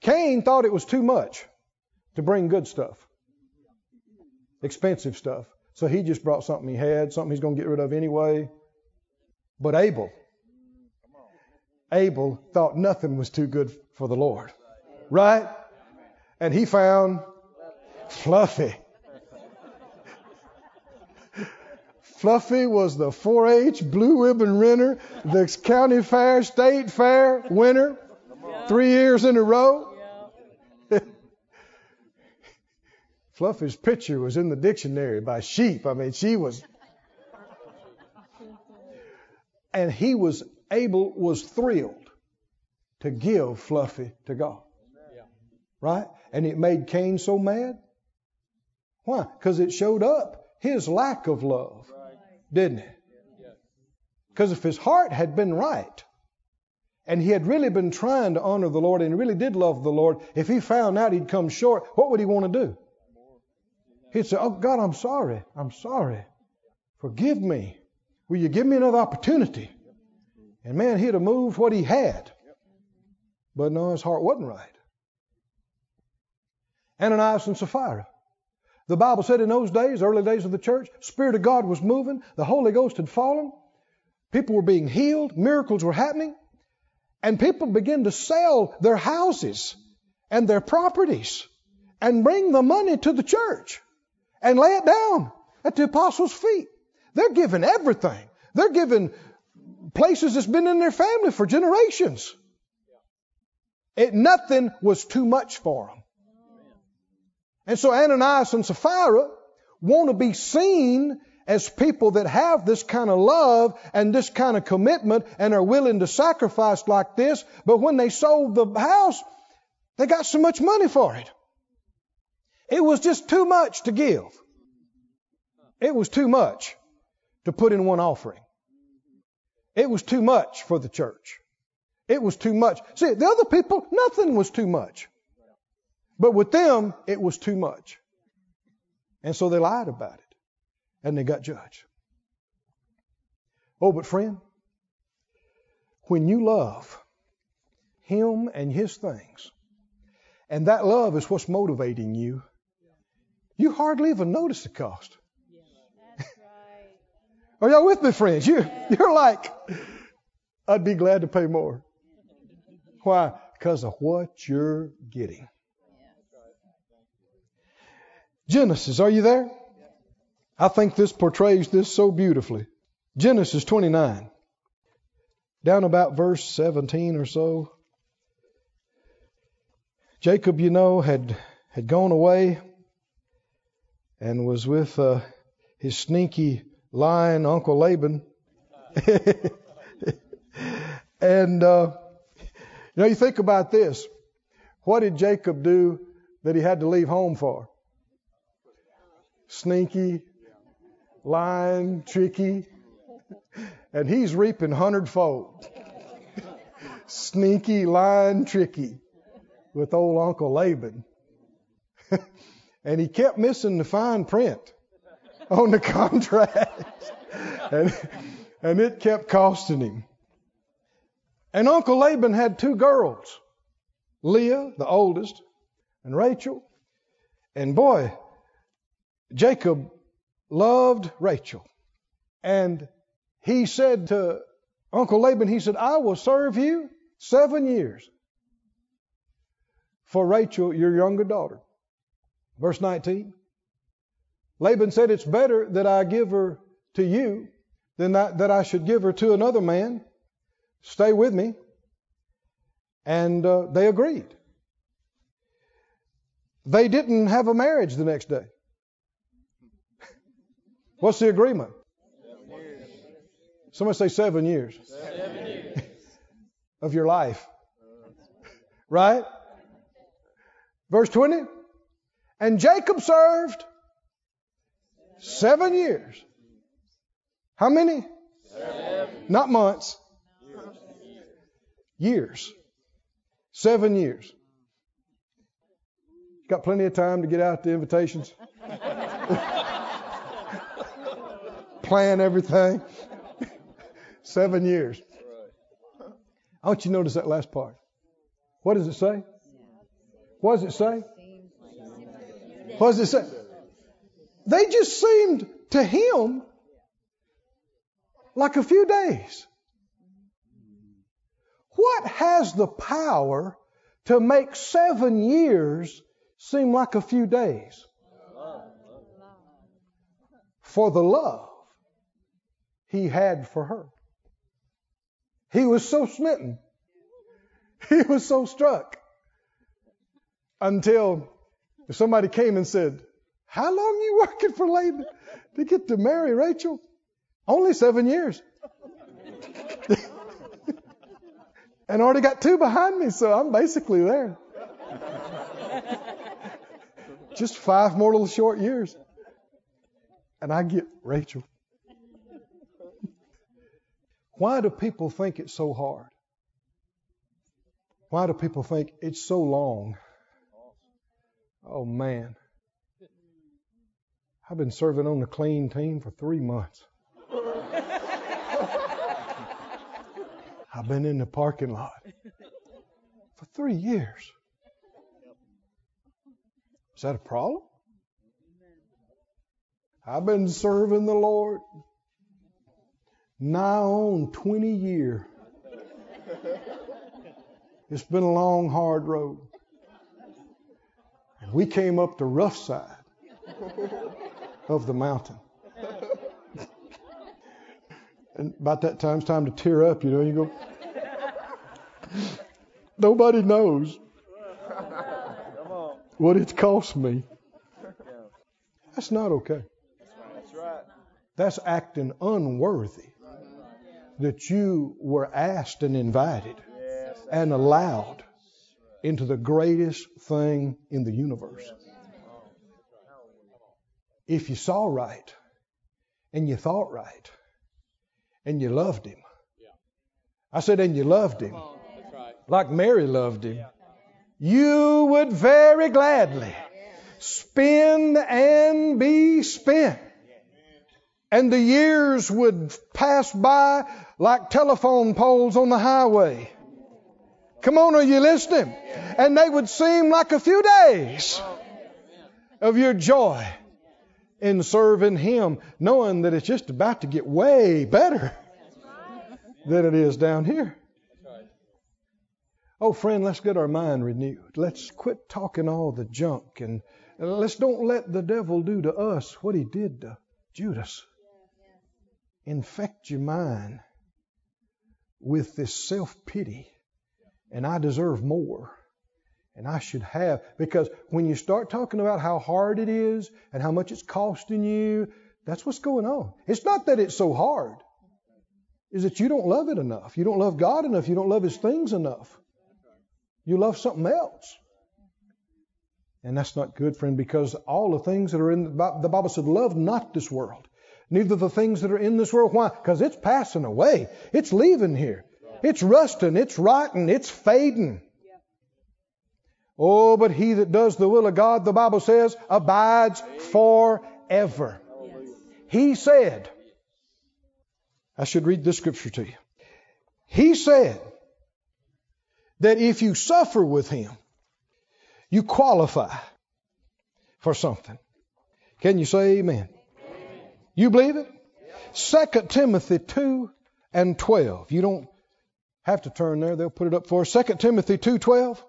Cain thought it was too much to bring good stuff, expensive stuff. So he just brought something he had, something he's going to get rid of anyway. But Abel, Abel thought nothing was too good for the Lord. Right? And he found Fluffy. Fluffy was the 4 H blue ribbon winner, the county fair, state fair winner, three years in a row. Fluffy's picture was in the dictionary by sheep. I mean, she was. And he was Abel was thrilled to give Fluffy to God. Right? And it made Cain so mad. Why? Because it showed up his lack of love, didn't it? Because if his heart had been right, and he had really been trying to honor the Lord and really did love the Lord, if he found out he'd come short, what would he want to do? He'd say, Oh, God, I'm sorry. I'm sorry. Forgive me. Will you give me another opportunity? And man, he'd have moved what he had. But no, his heart wasn't right. Ananias and Sapphira. The Bible said in those days, early days of the church, Spirit of God was moving, the Holy Ghost had fallen, people were being healed, miracles were happening, and people began to sell their houses and their properties and bring the money to the church and lay it down at the apostles' feet. They're giving everything. They're giving places that's been in their family for generations. It, nothing was too much for them. And so Ananias and Sapphira want to be seen as people that have this kind of love and this kind of commitment and are willing to sacrifice like this. But when they sold the house, they got so much money for it. It was just too much to give. It was too much to put in one offering. It was too much for the church. It was too much. See, the other people, nothing was too much. But with them, it was too much. And so they lied about it. And they got judged. Oh, but friend, when you love Him and His things, and that love is what's motivating you, you hardly even notice the cost. Are y'all with me, friends? You, you're like, I'd be glad to pay more. Why? Because of what you're getting. Genesis, are you there? I think this portrays this so beautifully. Genesis 29. down about verse 17 or so. Jacob, you know, had had gone away and was with uh, his sneaky lying Uncle Laban. and uh, you know, you think about this. What did Jacob do that he had to leave home for? Sneaky, lying, tricky, and he's reaping hundredfold. Sneaky, lying, tricky with old Uncle Laban. and he kept missing the fine print on the contract. and, and it kept costing him. And Uncle Laban had two girls Leah, the oldest, and Rachel. And boy, Jacob loved Rachel. And he said to Uncle Laban, he said, I will serve you seven years for Rachel, your younger daughter. Verse 19. Laban said, It's better that I give her to you than that, I should give her to another man. Stay with me. And uh, they agreed. They didn't have a marriage the next day. What's the agreement? Somebody say seven years. Seven years. of your life. Right? Verse 20. And Jacob served seven years. How many? Seven. Not months. Years. Seven years. Got plenty of time to get out the invitations. Plan everything. Seven years. I want you to notice that last part. What does it say? What does it say? What does it say? They just seemed to him like a few days. What has the power to make seven years seem like a few days? For the love he had for her. He was so smitten. He was so struck until somebody came and said, How long you working for Laban to get to marry Rachel? Only seven years. and already got two behind me, so I'm basically there. Just five more little short years. And I get Rachel. Why do people think it's so hard? Why do people think it's so long? Oh man. I've been serving on the clean team for three months. I've been in the parking lot for three years. Is that a problem? I've been serving the Lord nigh on 20 year. It's been a long, hard road. And we came up the rough side of the mountain. And about that time, it's time to tear up, you know. You go, nobody knows what it's cost me. That's not okay. That's acting unworthy that you were asked and invited and allowed into the greatest thing in the universe. If you saw right and you thought right and you loved him. I said, and you loved him. Like Mary loved him, you would very gladly spend and be spent and the years would pass by like telephone poles on the highway. Come on, are you listening? And they would seem like a few days of your joy in serving Him, knowing that it's just about to get way better than it is down here. Oh, friend, let's get our mind renewed. Let's quit talking all the junk and let's don't let the devil do to us what he did to Judas infect your mind with this self pity, and I deserve more. And I should have, because when you start talking about how hard it is and how much it's costing you, that's what's going on. It's not that it's so hard, is that you don't love it enough. You don't love God enough. You don't love His things enough. You love something else. And that's not good, friend, because all the things that are in the Bible said, love not this world, neither the things that are in this world. Why? Because it's passing away. It's leaving here. It's rusting. It's rotting. It's fading. Oh, but he that does the will of God, the Bible says, abides forever. He said, I should read this scripture to you. He said that if you suffer with him, you qualify for something. Can you say amen? You believe it? 2 Timothy 2 and 12. You don't have to turn there. They'll put it up for us. 2 Timothy 2:12.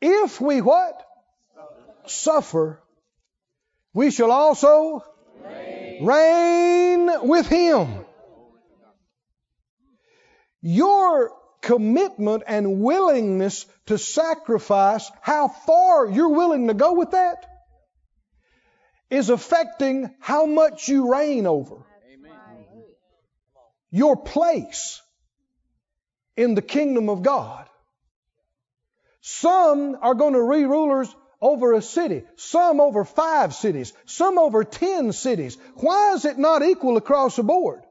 If we what? Suffer, we shall also reign, reign with him. Your commitment and willingness to sacrifice, how far you're willing to go with that, is affecting how much you reign over. Your place in the kingdom of God. Some are going to be rulers over a city, some over five cities, some over ten cities. Why is it not equal across the board?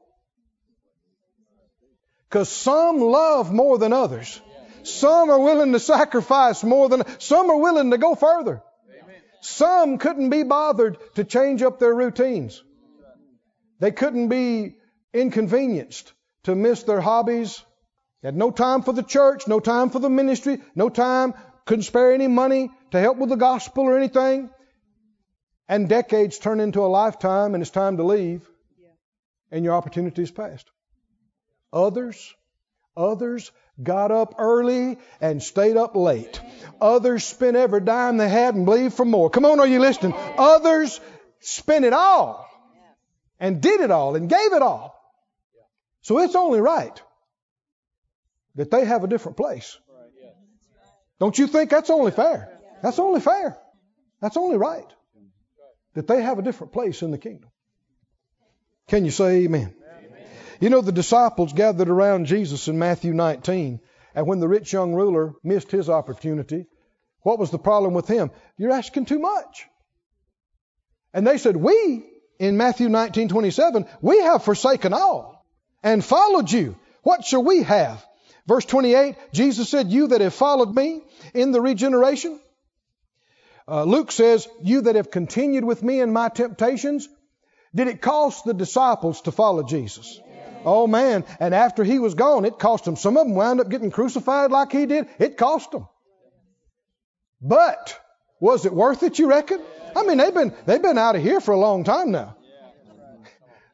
Because some love more than others. Some are willing to sacrifice more than, some are willing to go further. Some couldn't be bothered to change up their routines. They couldn't be inconvenienced to miss their hobbies. They had no time for the church, no time for the ministry, no time, couldn't spare any money to help with the gospel or anything. And decades turn into a lifetime and it's time to leave. And your opportunity is passed. Others, others got up early and stayed up late. Others spent every dime they had and believed for more. Come on, are you listening? Others spent it all and did it all and gave it all. So it's only right that they have a different place. Don't you think that's only fair? That's only fair. That's only right. That they have a different place in the kingdom. Can you say amen? You know, the disciples gathered around Jesus in Matthew 19, and when the rich young ruler missed his opportunity, what was the problem with him? You're asking too much. And they said, We, in Matthew 19, 27, we have forsaken all and followed you. What shall we have? Verse 28, Jesus said, You that have followed me in the regeneration. Uh, Luke says, You that have continued with me in my temptations. Did it cost the disciples to follow Jesus? Oh man. And after he was gone, it cost them. Some of them wound up getting crucified like he did. It cost them. But was it worth it, you reckon? I mean, they've been, they've been out of here for a long time now.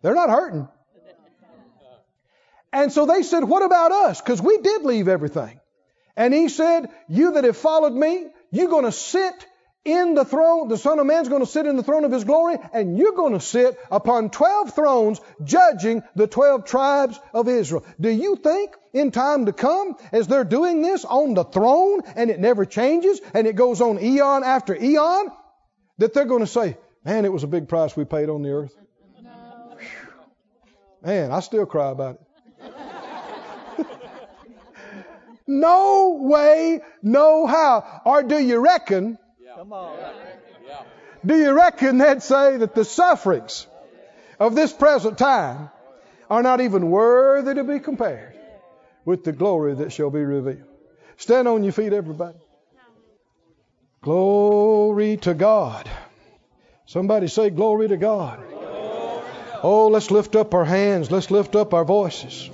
They're not hurting. And so they said, What about us? Because we did leave everything. And he said, You that have followed me, you're going to sit in the throne, the Son of Man's going to sit in the throne of His glory, and you're going to sit upon 12 thrones judging the 12 tribes of Israel. Do you think in time to come, as they're doing this on the throne, and it never changes, and it goes on eon after eon, that they're going to say, man, it was a big price we paid on the earth? No. Man, I still cry about it. no way, no how. Or do you reckon Come on. Do you reckon they'd say that the sufferings of this present time are not even worthy to be compared with the glory that shall be revealed? Stand on your feet, everybody. Glory to God. Somebody say, Glory to God. Oh, let's lift up our hands. Let's lift up our voices.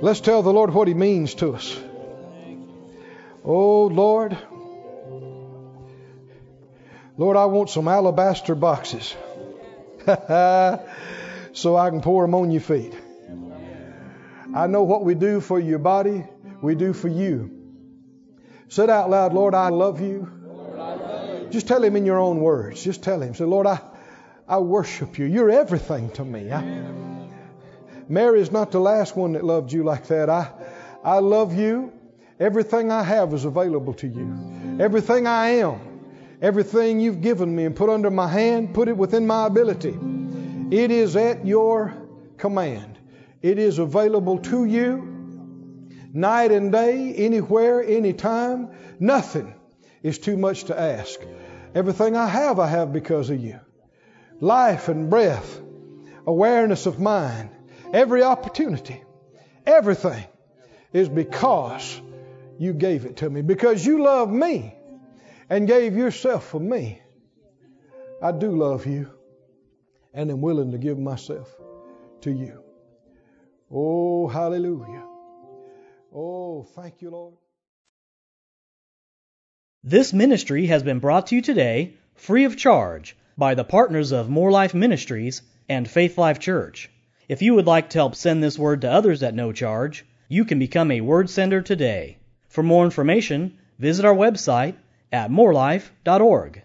Let's tell the Lord what He means to us. Oh, Lord. Lord, I want some alabaster boxes so I can pour them on your feet. I know what we do for your body, we do for you. Said out loud, Lord, I love you. Just tell him in your own words. Just tell him. Say, Lord, I, I worship you. You're everything to me. I, Mary is not the last one that loved you like that. I, I love you. Everything I have is available to you. Everything I am, everything you've given me and put under my hand, put it within my ability. It is at your command. It is available to you night and day, anywhere, anytime. Nothing is too much to ask. Everything I have, I have because of you. Life and breath, awareness of mind, every opportunity, everything is because you gave it to me. Because you love me and gave yourself for me. I do love you and am willing to give myself to you. Oh, hallelujah. Oh, thank you, Lord. This ministry has been brought to you today free of charge by the partners of Moore Life Ministries and Faith Life Church. If you would like to help send this word to others at no charge, you can become a word sender today. For more information, visit our website at moorelife.org.